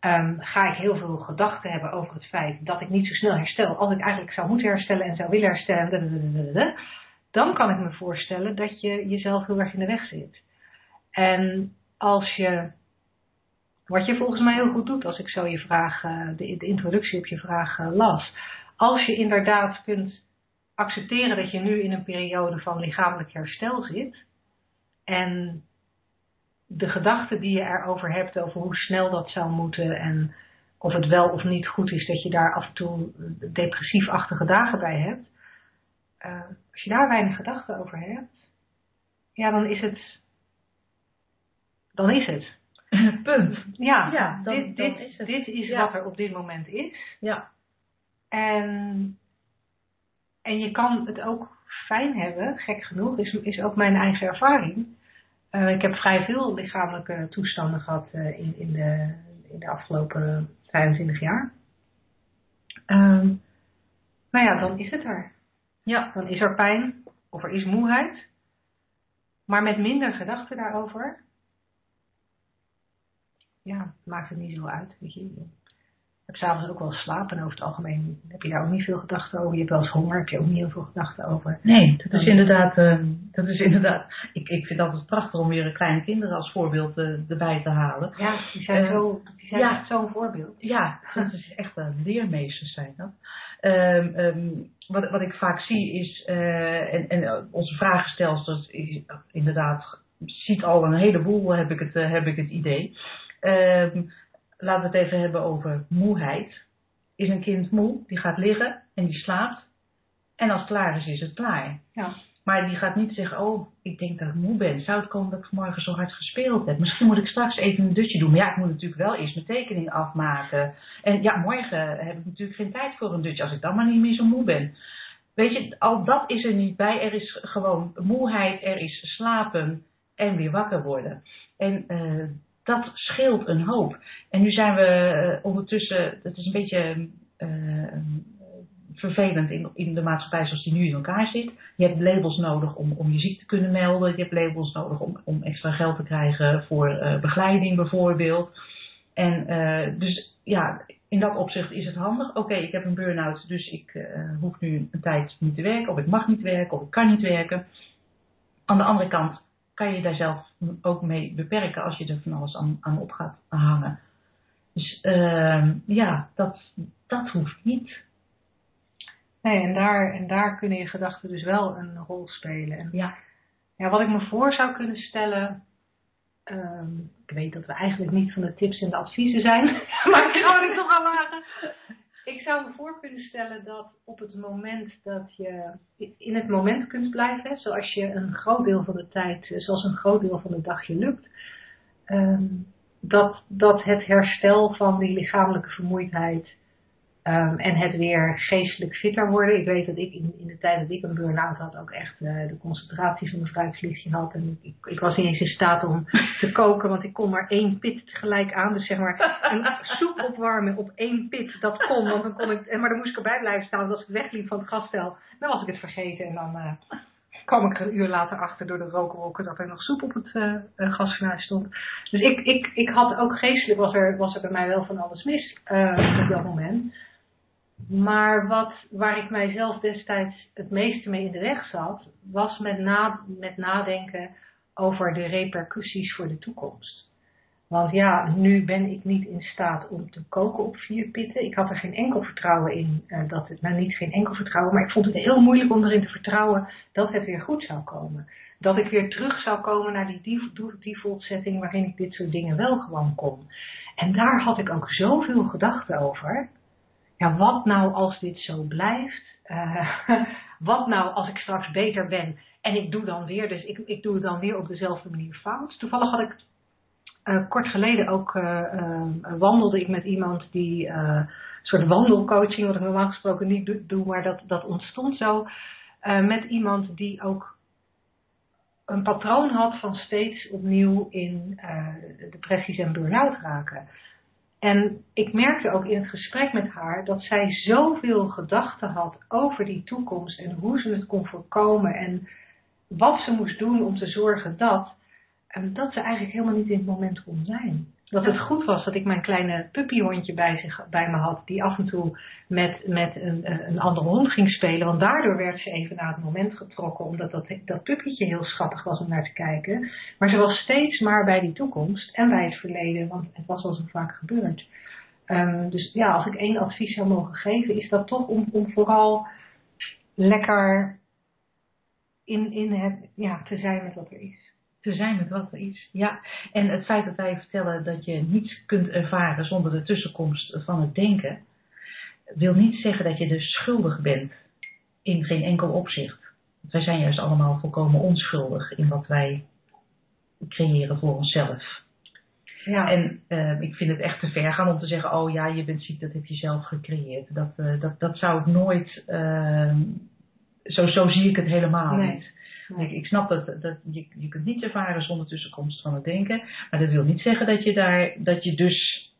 Um, ga ik heel veel gedachten hebben over het feit dat ik niet zo snel herstel als ik eigenlijk zou moeten herstellen en zou willen herstellen? Dan kan ik me voorstellen dat je jezelf heel erg in de weg zit. En als je, wat je volgens mij heel goed doet als ik zo je vraag, eh, de, de introductie op je vraag eh, las. Als je inderdaad kunt accepteren dat je nu in een periode van lichamelijk herstel zit. En de gedachten die je erover hebt, over hoe snel dat zou moeten en of het wel of niet goed is dat je daar af en toe depressiefachtige dagen bij hebt. Uh, als je daar weinig gedachten over hebt, ja, dan is het dan is het. Punt. Ja, ja dan, dit, dit, is, dit is wat er op dit moment is. Ja. En, en je kan het ook fijn hebben, gek genoeg, is, is ook mijn eigen ervaring. Uh, ik heb vrij veel lichamelijke toestanden gehad uh, in, in, de, in de afgelopen 25 jaar. Um, nou ja, dan is het er. Ja. Dan is er pijn of er is moeheid. Maar met minder gedachten daarover ja, maakt het niet zo uit. Weet je. Ik heb s'avonds ook wel slapen en over het algemeen heb je daar ook niet veel gedachten over. Je hebt wel eens honger, heb je ook niet heel veel gedachten over. Nee, dat is inderdaad, uh, dat is inderdaad ik, ik vind het altijd prachtig om weer kleine kinderen als voorbeeld uh, erbij te halen. Ja, die zijn, uh, zo, die zijn ja, echt zo'n voorbeeld. Ja, dat is echt een leermeesters zijn dat. Um, um, wat, wat ik vaak zie is, en, en onze vragenstelsters inderdaad ziet al een heleboel, heb ik het, heb ik het idee. Um, laten we het even hebben over moeheid. Is een kind moe, die gaat liggen en die slaapt. En als het klaar is, is het klaar. Ja. Maar die gaat niet zeggen, oh, ik denk dat ik moe ben. Zou het komen dat ik vanmorgen zo hard gespeeld heb? Misschien moet ik straks even een dutje doen. Maar ja, ik moet natuurlijk wel eerst mijn tekening afmaken. En ja, morgen heb ik natuurlijk geen tijd voor een dutje als ik dan maar niet meer zo moe ben. Weet je, al dat is er niet bij. Er is gewoon moeheid, er is slapen en weer wakker worden. En uh, dat scheelt een hoop. En nu zijn we uh, ondertussen, het is een beetje uh, vervelend in, de maatschappij zoals die nu in elkaar zit. Je hebt labels nodig om, om je ziekte te kunnen melden. Je hebt labels nodig om, om extra geld te krijgen voor uh, begeleiding bijvoorbeeld. En dus ja, in dat opzicht is het handig. Oké, ik heb een burn-out, dus ik hoef nu een tijd niet te werken. Of ik mag niet werken, of ik kan niet werken. Aan de andere kant kan je daar zelf ook mee beperken als je er van alles aan, aan op gaat hangen. Dus uh, ja, dat, dat hoeft niet. Nee, en daar, en daar kunnen je gedachten dus wel een rol spelen. En ja. ja, wat ik me voor zou kunnen stellen. Um, ik weet dat we eigenlijk niet van de tips en de adviezen zijn, maar ik ga het toch aan wagen. Ik zou me voor kunnen stellen dat op het moment dat je in het moment kunt blijven, zoals je een groot deel van de tijd, zoals een groot deel van de dag je lukt, um, dat, dat het herstel van die lichamelijke vermoeidheid Um, en het weer geestelijk fitter worden. Ik weet dat ik in, in de tijd dat ik een burn-out had ook echt uh, de concentratie van een fruitslichtje had. En ik, ik, was niet eens in staat om te koken, want ik kon maar één pit tegelijk aan. Dus zeg maar een soep opwarmen op één pit, dat kon. Want dan kon ik, maar dan moest ik erbij blijven staan. Want als ik wegliep van het gasstel, dan was ik het vergeten. En dan uh, kwam ik een uur later achter door de rookwolken dat er nog soep op het uh, gasfornuis stond. Dus ik, ik, ik had ook geestelijk, was er, was er bij mij wel van alles mis op dat moment. Maar wat, waar ik mijzelf destijds het meeste mee in de weg zat, was met, na, met nadenken over de repercussies voor de toekomst. Want ja, nu ben ik niet in staat om te koken op vier pitten. Ik had er geen enkel vertrouwen in uh, dat het, nou niet geen enkel vertrouwen, maar ik vond het heel moeilijk om erin te vertrouwen dat het weer goed zou komen. Dat ik weer terug zou komen naar die default setting waarin ik dit soort dingen wel gewoon kon. En daar had ik ook zoveel gedachten over. Ja, wat nou als dit zo blijft? Uh, wat nou als ik straks beter ben en ik doe dan weer, dus ik, ik doe het dan weer op dezelfde manier fout. Toevallig had ik uh, kort geleden ook uh, wandelde ik met iemand die een soort wandelcoaching, wat ik normaal gesproken niet doe, maar dat, dat ontstond zo. met iemand die ook een patroon had van steeds opnieuw in depressies en burn-out raken. En ik merkte ook in het gesprek met haar dat zij zoveel gedachten had over die toekomst en hoe ze het kon voorkomen en wat ze moest doen om te zorgen dat, dat ze eigenlijk helemaal niet in het moment kon zijn. Dat het goed was dat ik mijn kleine puppyhondje bij, zich, bij me had, die af en toe met, met een, een andere hond ging spelen. Want daardoor werd ze even naar het moment getrokken, omdat dat, dat puppytje heel schattig was om naar te kijken. Maar ze was steeds maar bij die toekomst en bij het verleden, want het was al zo vaak gebeurd. Um, dus ja, als ik één advies zou mogen geven, is dat toch om, om vooral lekker in, in het, ja, te zijn met wat er is te zijn met wat er is. Ja, en het feit dat wij vertellen dat je niets kunt ervaren zonder de tussenkomst van het denken, wil niet zeggen dat je dus schuldig bent in geen enkel opzicht. Want wij zijn juist allemaal volkomen onschuldig in wat wij creëren voor onszelf. Ja. En uh, ik vind het echt te ver gaan om te zeggen, oh ja, je bent ziek, dat heb je zelf gecreëerd. Dat, uh, dat, dat zou ik nooit, uh, zo, zo zie ik het helemaal nee. niet. Ik, ik, snap dat, dat je, je kunt niet ervaren zonder tussenkomst van het denken. Maar dat wil niet zeggen dat je daar, dat je dus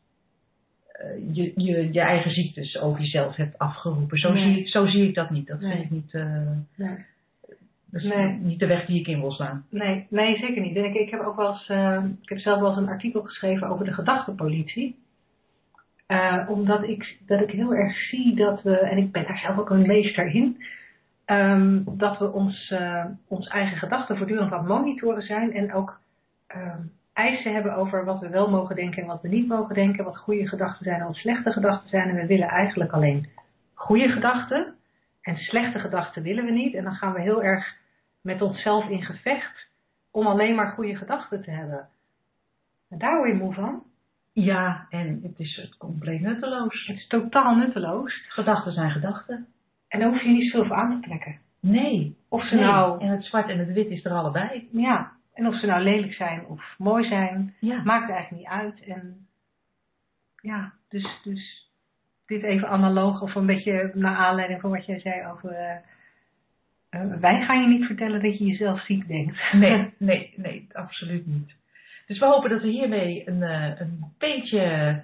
uh, je, je, je eigen ziektes over jezelf hebt afgeroepen. Zo, nee. zie, zo zie ik dat niet. Dat nee. vind ik niet. Uh, nee. Dat is nee. niet de weg die ik in wil slaan. Nee, nee zeker niet. En ik, ik heb ook wel eens, uh, ik heb zelf wel eens een artikel geschreven over de gedachtenpolitie. Uh, omdat ik, dat ik heel erg zie dat we, en ik ben daar zelf ook een meester in, um, dat we ons, uh, ons eigen gedachten voortdurend aan het monitoren zijn en ook um, eisen hebben over wat we wel mogen denken en wat we niet mogen denken, wat goede gedachten zijn en wat slechte gedachten zijn. En we willen eigenlijk alleen goede gedachten en slechte gedachten willen we niet. En dan gaan we heel erg met onszelf in gevecht om alleen maar goede gedachten te hebben. En daar word je moe van. Ja, en het is compleet nutteloos. Het is totaal nutteloos. Gedachten zijn gedachten. En daar hoef je niet zoveel voor aan te trekken. Nee. Of ze nee. nou... En het zwart en het wit is er allebei. Ja. En of ze nou lelijk zijn of mooi zijn, ja. maakt eigenlijk niet uit. En ja, dus, dus dit even analoog of een beetje naar aanleiding van wat jij zei over... Uh, uh, wij gaan je niet vertellen dat je jezelf ziek denkt. Nee, nee, nee, absoluut niet. Dus we hopen dat we hiermee een, uh, een beetje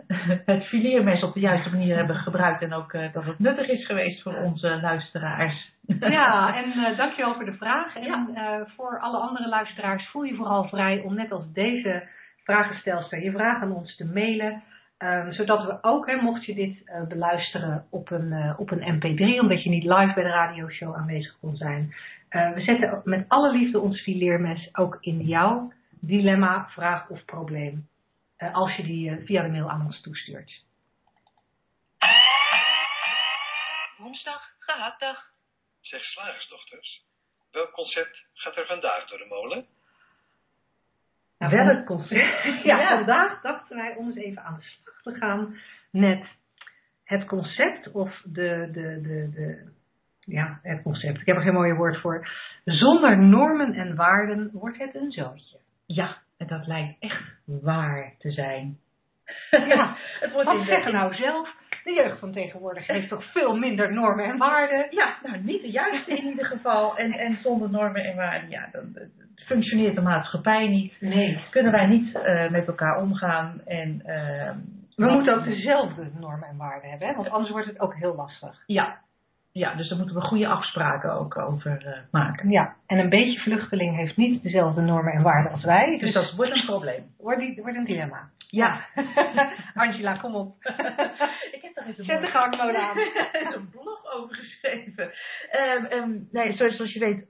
het fileermes op de juiste manier hebben gebruikt. En ook uh, dat het nuttig is geweest voor onze luisteraars. Ja, en uh, dankjewel voor de vraag. En ja. voor alle andere luisteraars voel je vooral vrij om net als deze vragenstelster je vragen aan ons te mailen. Um, zodat we ook, hè, mocht je dit beluisteren op een, op een mp3, omdat je niet live bij de radioshow aanwezig kon zijn. we zetten met alle liefde ons fileermes ook in jouw dilemma, vraag of probleem. Uh, als je die uh, via de mail aan ons toestuurt. Woensdag, gehaktdag. Zeg slagersdochters, welk concept gaat er vandaag door de molen? Nou, Welk concept? ja, ja, vandaag dachten wij om eens even aan de slag te gaan met het concept of de, de, de, de ja, het concept. Ik heb er geen mooie woord voor. Zonder normen en waarden wordt het een zootje. Ja, en dat lijkt echt waar te zijn. Ja, het wordt wat zeggen nou zelf? De jeugd van tegenwoordig heeft toch veel minder normen en waarden? Ja, nou niet de juiste in ieder geval. En, en zonder normen en waarden, ja, dan, functioneert de maatschappij niet. Nee. Kunnen wij niet uh, met elkaar omgaan. En, uh, We moeten ook dezelfde normen en waarden hebben, hè? want anders wordt het ook heel lastig. Ja, ja, dus daar moeten we goede afspraken ook over uh, maken. Ja, en een beetje vluchteling heeft niet dezelfde normen en waarden als wij. Dus, dus dat wordt een probleem. Wordt, die, wordt een dilemma. Ja. Angela, kom op. ik heb daar eens een Zet de gangmode aan. een blog over geschreven. Um, um, nee, zoals, zoals, je weet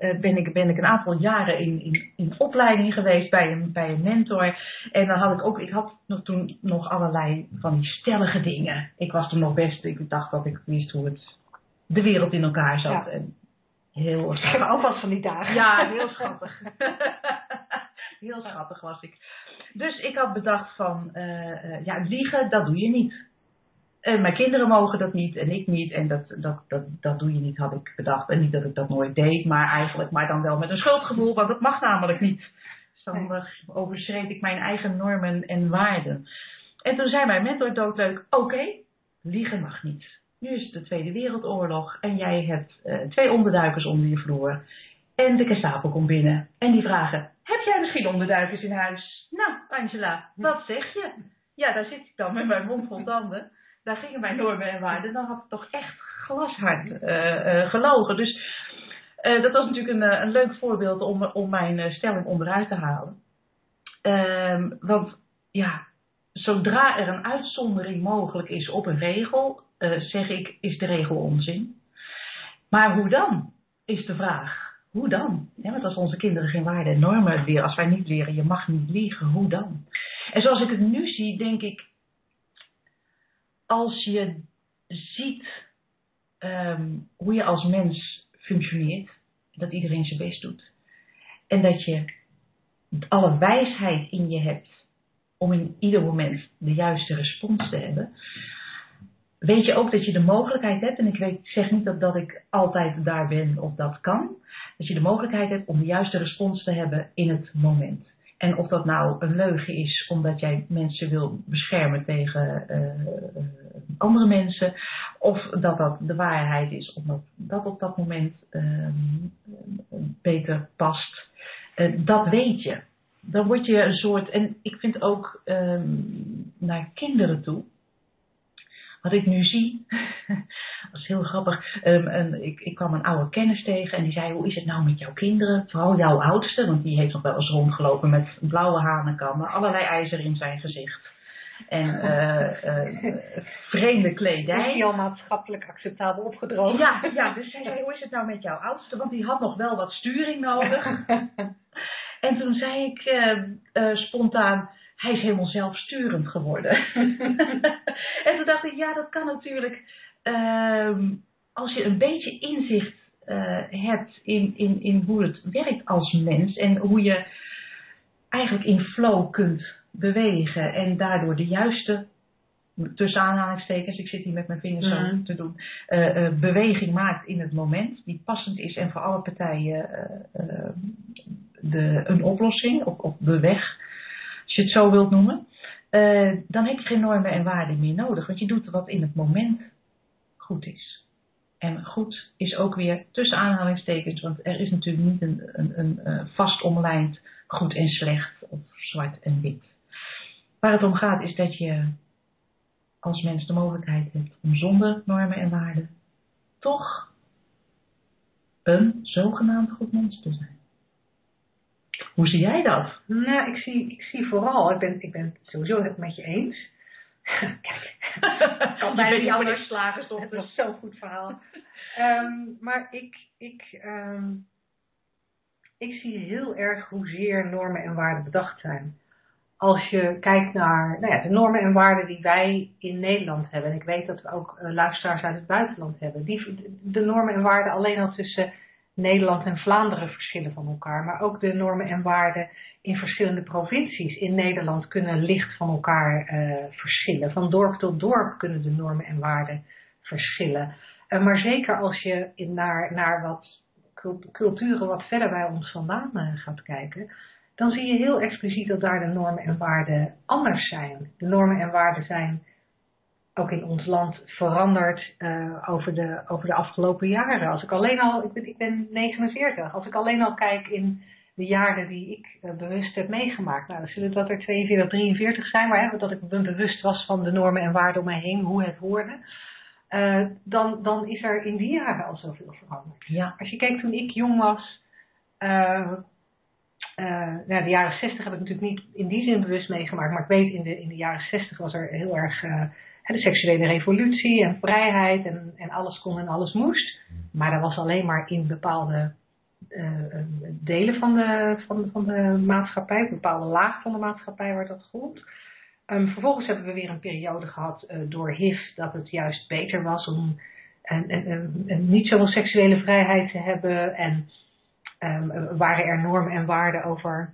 uh, ben, ik, ben ik een aantal jaren in, in, in opleiding geweest bij een, bij een mentor. En dan had ik ook, ik had nog toen nog allerlei van die stellige dingen. Ik was toen nog best, ik dacht dat ik wist hoe het de wereld in elkaar zat. Ja. En heel Ik heb ook wat van die dagen. Ja, heel schattig. Heel schattig was ik. Dus ik had bedacht van, ja, liegen, dat doe je niet. En mijn kinderen mogen dat niet en ik niet. En dat, dat, dat, dat doe je niet, had ik bedacht. En niet dat ik dat nooit deed, maar eigenlijk, maar dan wel met een schuldgevoel, want dat mag namelijk niet. Dus dan overschreed ik mijn eigen normen en waarden. En toen zei mijn mentor doodleuk, oké, liegen mag niet. Nu is het de Tweede Wereldoorlog en jij hebt uh, twee onderduikers onder je vloer. En de Gestapo komt binnen en die vragen, heb jij misschien onderduikers in huis? Nou, Angela, wat zeg je? Ja, daar zit ik dan met mijn mond vol tanden daar gingen mijn normen en waarden, dan had ik toch echt glashard uh, gelogen. Dus uh, dat was natuurlijk een, een leuk voorbeeld om, om mijn stelling onderuit te halen. Ehm, want ja, zodra er een uitzondering mogelijk is op een regel, zeg ik, is de regel onzin. Maar hoe dan, is de vraag. Hoe dan? Ja, want als onze kinderen geen waarden en normen leren, als wij niet leren, je mag niet liegen, hoe dan? En zoals ik het nu zie, denk ik, als je ziet ehm, hoe je als mens functioneert, dat iedereen zijn best doet, en dat je alle wijsheid in je hebt om in ieder moment de juiste respons te hebben, weet je ook dat je de mogelijkheid hebt, en ik zeg niet dat, ik altijd daar ben of dat kan, dat je de mogelijkheid hebt om de juiste respons te hebben in het moment. En of dat nou een leugen is omdat jij mensen wil beschermen tegen uh, andere mensen, of dat dat de waarheid is omdat dat op dat moment uh, beter past, uh, dat weet je. Dan word je een soort, en ik vind ook um, naar kinderen toe, wat ik nu zie, dat is heel grappig. Um, en ik, ik kwam een oude kennis tegen en die zei: Hoe is het nou met jouw kinderen? Vooral jouw oudste, want die heeft nog wel eens rondgelopen met blauwe hanenkammen, allerlei ijzer in zijn gezicht. En uh, uh, vreemde kledij. Is al maatschappelijk acceptabel opgedroogd? Ja, ja, dus zij zei: Hoe is het nou met jouw oudste? Want die had nog wel wat sturing nodig. en toen zei ik uh, spontaan hij is helemaal zelfsturend geworden. en toen dacht ik, ja, dat kan natuurlijk um, als je een beetje inzicht uh, hebt in, in, in hoe het werkt als mens en hoe je eigenlijk in flow kunt bewegen en daardoor de juiste, tussen aanhalingstekens, ik zit hier met mijn vingers zo mm. te doen, uh, uh, beweging maakt in het moment, die passend is en voor alle partijen de, een oplossing of, of de weg als je het zo wilt noemen, uh, dan heb je geen normen en waarden meer nodig. Want je doet wat in het moment goed is. En goed is ook weer tussen aanhalingstekens, want er is natuurlijk niet een, een, een, een vast omlijnd goed en slecht of zwart en wit. Waar het om gaat is dat je als mens de mogelijkheid hebt om zonder normen en waarden toch een zogenaamd goed mens te zijn. Hoe zie jij dat? Nou, ik zie, ik zie vooral, ik ben, ik ben het sowieso het met je eens. Kijk, kan bijna niet anders slagen, toch? Het was zo'n goed verhaal. um, maar ik, ik, um, ik zie heel erg hoezeer normen en waarden bedacht zijn. Als je kijkt naar nou ja, de normen en waarden die wij in Nederland hebben, en ik weet dat we ook uh, luisteraars uit het buitenland hebben, die, de normen en waarden alleen al tussen Nederland en Vlaanderen verschillen van elkaar, maar ook de normen en waarden in verschillende provincies in Nederland kunnen licht van elkaar uh, verschillen. Van dorp tot dorp kunnen de normen en waarden verschillen. Uh, maar zeker als je in naar, naar wat culturen wat verder bij ons vandaan uh, gaat kijken, dan zie je heel expliciet dat daar de normen en waarden anders zijn. De normen en waarden zijn ook in ons land veranderd uh, over, de, over de afgelopen jaren. Als ik alleen al, ik ben, ik ben 49, als ik alleen al kijk in de jaren die ik uh, bewust heb meegemaakt. Nou, dan zullen dat er 42, 43 zijn, maar hè, dat ik me bewust was van de normen en waarden om mij heen, hoe het hoorde. Uh, dan, dan is er in die jaren al zoveel veranderd. Ja. Als je kijkt toen ik jong was, nou, de jaren 60 heb ik natuurlijk niet in die zin bewust meegemaakt, maar ik weet in de, in de jaren 60 was er heel erg de seksuele revolutie en vrijheid en, en alles kon en alles moest. Maar dat was alleen maar in bepaalde uh, delen van de, van, van de maatschappij, bepaalde laag van de maatschappij waar dat gold. Um, vervolgens hebben we weer een periode gehad uh, door HIV dat het juist beter was om en, en, en, niet zoveel seksuele vrijheid te hebben. En um, waren er normen en waarden over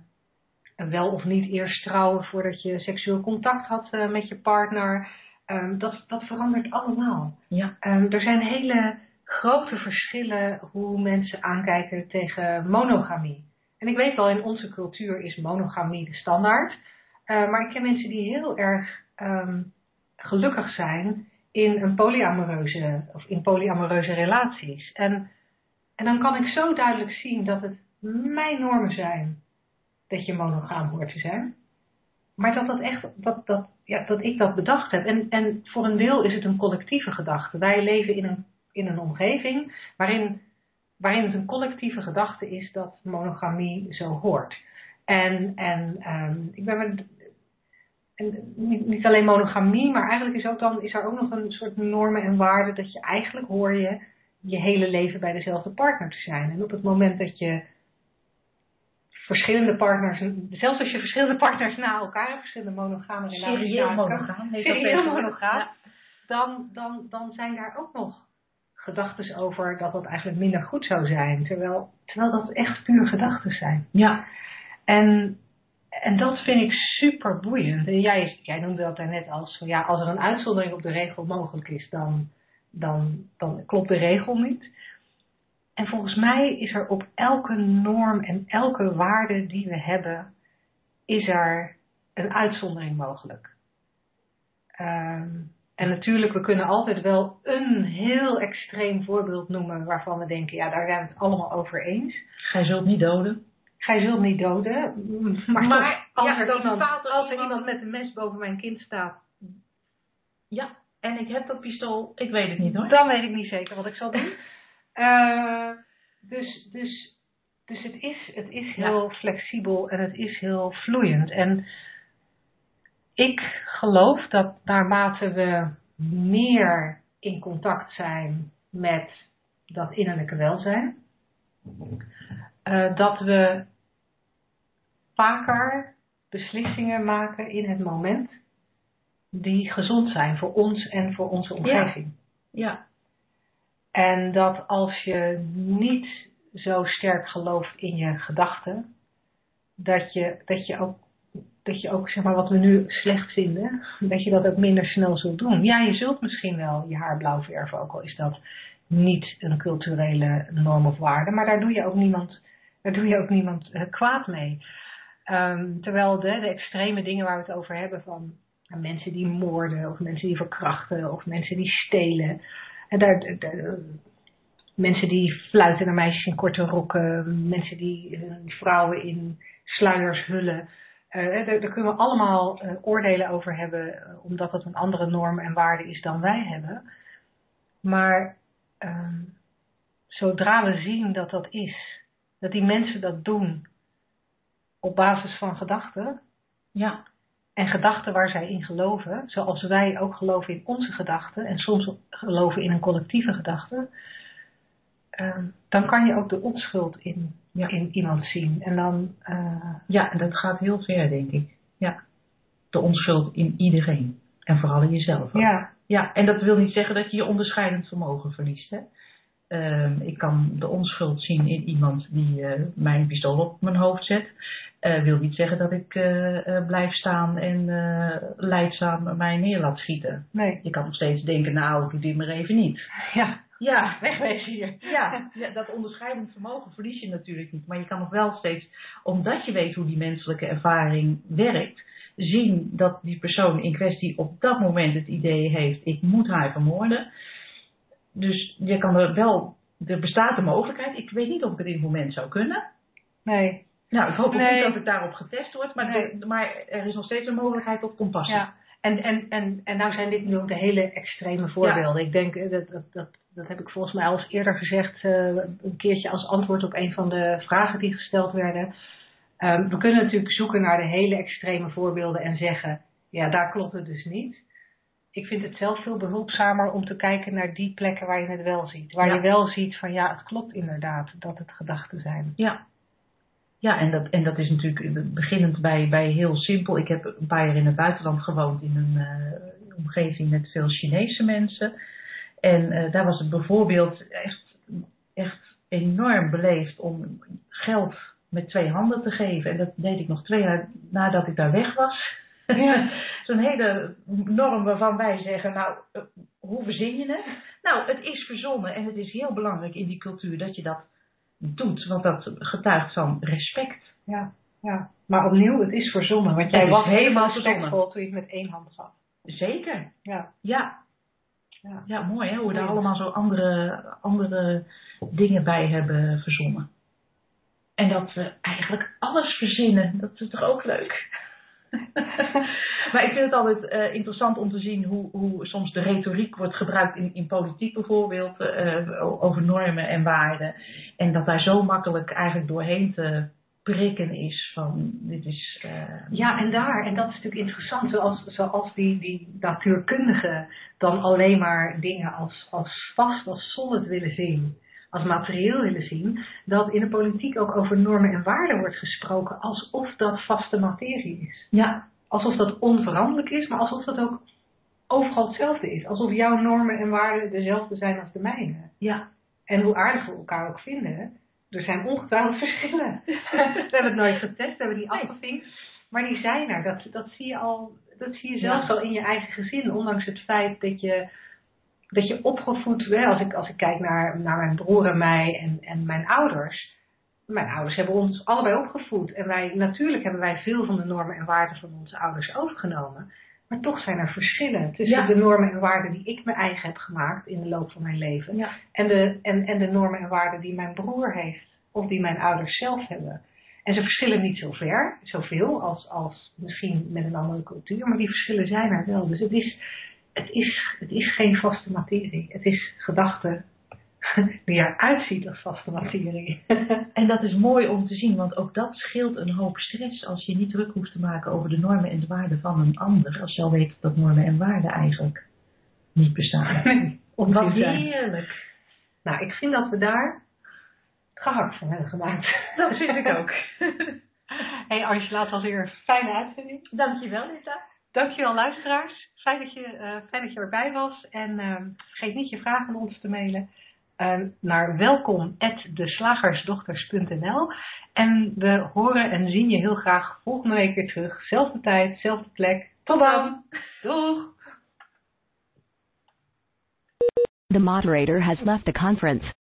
wel of niet eerst trouwen voordat je seksueel contact had eh, met je partner. Ehm, dat, dat verandert allemaal. Ja. Ehm, er zijn hele grote verschillen hoe mensen aankijken tegen monogamie. En ik weet wel, in onze cultuur is monogamie de standaard. Uh, maar ik ken mensen die heel erg gelukkig zijn in een polyamoreuze of in polyamoreuze relaties. En, en dan kan ik zo duidelijk zien dat het mijn normen zijn dat je monogaam hoort te zijn. Maar dat, dat, echt, dat, dat, ja, dat ik dat bedacht heb. En, en voor een deel is het een collectieve gedachte. Wij leven in een, in een omgeving waarin, waarin het een collectieve gedachte is dat monogamie zo hoort. En, en um, ik ben met, en niet, niet, alleen monogamie, maar eigenlijk is, ook dan, is er ook nog een soort normen en waarden dat je eigenlijk hoor je je hele leven bij dezelfde partner te zijn. En op het moment dat je verschillende partners, zelfs als je verschillende partners na elkaar hebt, verschillende monogame relaties. Serieel monogaam. Serieel monogaam. Ja. Dan, dan, dan zijn daar ook nog gedachten over dat dat eigenlijk minder goed zou zijn. Terwijl, terwijl dat echt puur gedachten zijn. Ja. En, en dat vind ik super boeiend. En jij, jij noemde dat daarnet als, ja, als er een uitzondering op de regel mogelijk is, dan, dan, dan klopt de regel niet. En volgens mij is er op elke norm en elke waarde die we hebben, is er een uitzondering mogelijk. Um, en natuurlijk, we kunnen altijd wel een heel extreem voorbeeld noemen waarvan we denken, ja, daar zijn we het allemaal over eens. Gij zult niet doden. Gij zult niet doden. Maar, maar als, ja, er, iemand, als er iemand, iemand met een mes boven mijn kind staat. Ja, en ik heb dat pistool, ik weet het niet hoor. Dan weet ik niet zeker wat ik zal doen. Uh, dus, dus, dus het is, het is heel ja. flexibel en het is heel vloeiend. En ik geloof dat naarmate we meer in contact zijn met dat innerlijke welzijn, uh, dat we vaker beslissingen maken in het moment die gezond zijn voor ons en voor onze omgeving. Ja. ja. En dat als je niet zo sterk gelooft in je gedachten, dat je, dat je ook, dat je ook zeg maar, wat we nu slecht vinden, dat je dat ook minder snel zult doen. Ja, je zult misschien wel je haar blauw verven, ook al is dat niet een culturele norm of waarde, maar daar doe je ook niemand, daar doe je ook niemand uh, kwaad mee. Um, terwijl de, de extreme dingen waar we het over hebben, van mensen die moorden, of mensen die verkrachten, of mensen die stelen. En daar, mensen die fluiten naar meisjes in korte rokken, mensen die uh, vrouwen in sluiers hullen. Uh, daar, daar, kunnen we allemaal oordelen over hebben, omdat het een andere norm en waarde is dan wij hebben. Maar um, zodra we zien dat dat is, dat die mensen dat doen op basis van gedachten, ja. En gedachten waar zij in geloven, zoals wij ook geloven in onze gedachten en soms geloven in een collectieve gedachte, um, dan kan je ook de onschuld in, ja. in iemand zien. En dan, uh, ja, en dat gaat heel ver, denk ik. Ja. De onschuld in iedereen. En vooral in jezelf. Ook. Ja. Ja, en dat wil niet zeggen dat je je onderscheidend vermogen verliest. Hè? Um, ik kan de onschuld zien in iemand die uh, mijn pistool op mijn hoofd zet. Uh, wil niet zeggen dat ik uh, blijf staan en leidzaam mij neer laat schieten. Nee. Je kan nog steeds denken, nou, doe dit maar even niet. Ja. Ja, wegwezen hier. Ja, ja, dat onderscheidend vermogen verlies je natuurlijk niet. Maar je kan nog wel steeds, omdat je weet hoe die menselijke ervaring werkt, zien dat die persoon in kwestie op dat moment het idee heeft, ik moet haar vermoorden. Dus je kan er wel, er bestaat de mogelijkheid. Ik weet niet of ik het in het moment zou kunnen. Nee. Nou, ik hoop nee. niet dat het daarop getest wordt, maar, nee. de, maar er is nog steeds een mogelijkheid tot compassie. Ja. En, en, en, en nou zijn dit nu ook de hele extreme voorbeelden. Ja. Ik denk, dat, dat, dat, dat heb ik volgens mij al eens eerder gezegd, uh, een keertje als antwoord op een van de vragen die gesteld werden. Um, we kunnen natuurlijk zoeken naar de hele extreme voorbeelden en zeggen, ja, daar klopt het dus niet. Ik vind het zelf veel behulpzamer om te kijken naar die plekken waar je het wel ziet. Waar Ja. je wel ziet van, ja, het klopt inderdaad dat het gedachten zijn. Ja. Ja, en dat, en dat is natuurlijk beginnend bij, bij heel simpel. Ik heb een paar jaar in het buitenland gewoond in een uh, omgeving met veel Chinese mensen. En uh, daar was het bijvoorbeeld echt, echt enorm beleefd om geld met twee handen te geven. En dat deed ik nog twee jaar nadat ik daar weg was. Ja. Zo'n hele norm waarvan wij zeggen, nou, eh, hoe verzin je het? Nou, het is verzonnen en het is heel belangrijk in die cultuur dat je dat doet. Want dat getuigt van respect. Ja, ja. Maar opnieuw, het is verzonnen. Want jij was helemaal respectvol toen je het met één hand gaf. Zeker. Ja. Ja, Ja. ja mooi hè, hoe we daar allemaal zo andere, andere dingen bij hebben verzonnen. En dat we eigenlijk alles verzinnen, dat is toch ook leuk? maar ik vind het altijd eh, interessant om te zien hoe, hoe soms de retoriek wordt gebruikt in, in politiek bijvoorbeeld, eh, over normen en waarden. En dat daar zo makkelijk eigenlijk doorheen te prikken is van dit is... eh, Ja, en daar, en dat is natuurlijk interessant, zoals, zoals die, die natuurkundigen dan alleen maar dingen als, als vast, als solid willen zien, als materieel willen zien, dat in de politiek ook over normen en waarden wordt gesproken alsof dat vaste materie is. ja, Alsof dat onveranderlijk is, maar alsof dat ook overal hetzelfde is. Alsof jouw normen en waarden dezelfde zijn als de mijne. ja, En hoe aardig we elkaar ook vinden, er zijn ongetwijfeld verschillen. we hebben het nooit getest, we hebben die afgevinkt. Maar die zijn er. Dat, dat zie je al, dat zie je zelfs Ja. al in je eigen gezin. Ondanks het feit dat je, dat je opgevoed, hè, als, ik, als ik kijk naar, naar mijn broer en mij en, en mijn ouders. Mijn ouders hebben ons allebei opgevoed. En wij, natuurlijk hebben wij veel van de normen en waarden van onze ouders overgenomen. Maar toch zijn er verschillen tussen Ja. de normen en waarden die ik mijn eigen heb gemaakt in de loop van mijn leven. ja. En de, en, en de normen en waarden die mijn broer heeft. Of die mijn ouders zelf hebben. En ze verschillen niet zo ver, zoveel als, als misschien met een andere cultuur. Maar die verschillen zijn er wel. Dus het is, het is, het is geen vaste materie. Het is gedachte die eruit ziet als vaste materie. En dat is mooi om te zien, want ook dat scheelt een hoop stress als je niet druk hoeft te maken over de normen en de waarden van een ander. Als je al weet dat normen en waarden eigenlijk niet bestaan. Om Wat heerlijk. Nou, ik vind dat we daar gehakt van hebben gemaakt. Dat vind ik ook. Hey Angela, het was weer een fijne uitzending. Dankjewel, Lisa. Dankjewel luisteraars. Fijn dat je, eh, fijn dat je erbij was. En ehm, vergeet niet je vragen aan ons te mailen ehm, naar welkom.deslagersdochters.nl En we horen en zien je heel graag volgende week weer terug. Zelfde tijd, zelfde plek. Tot dan. Doeg. The moderator has left the conference.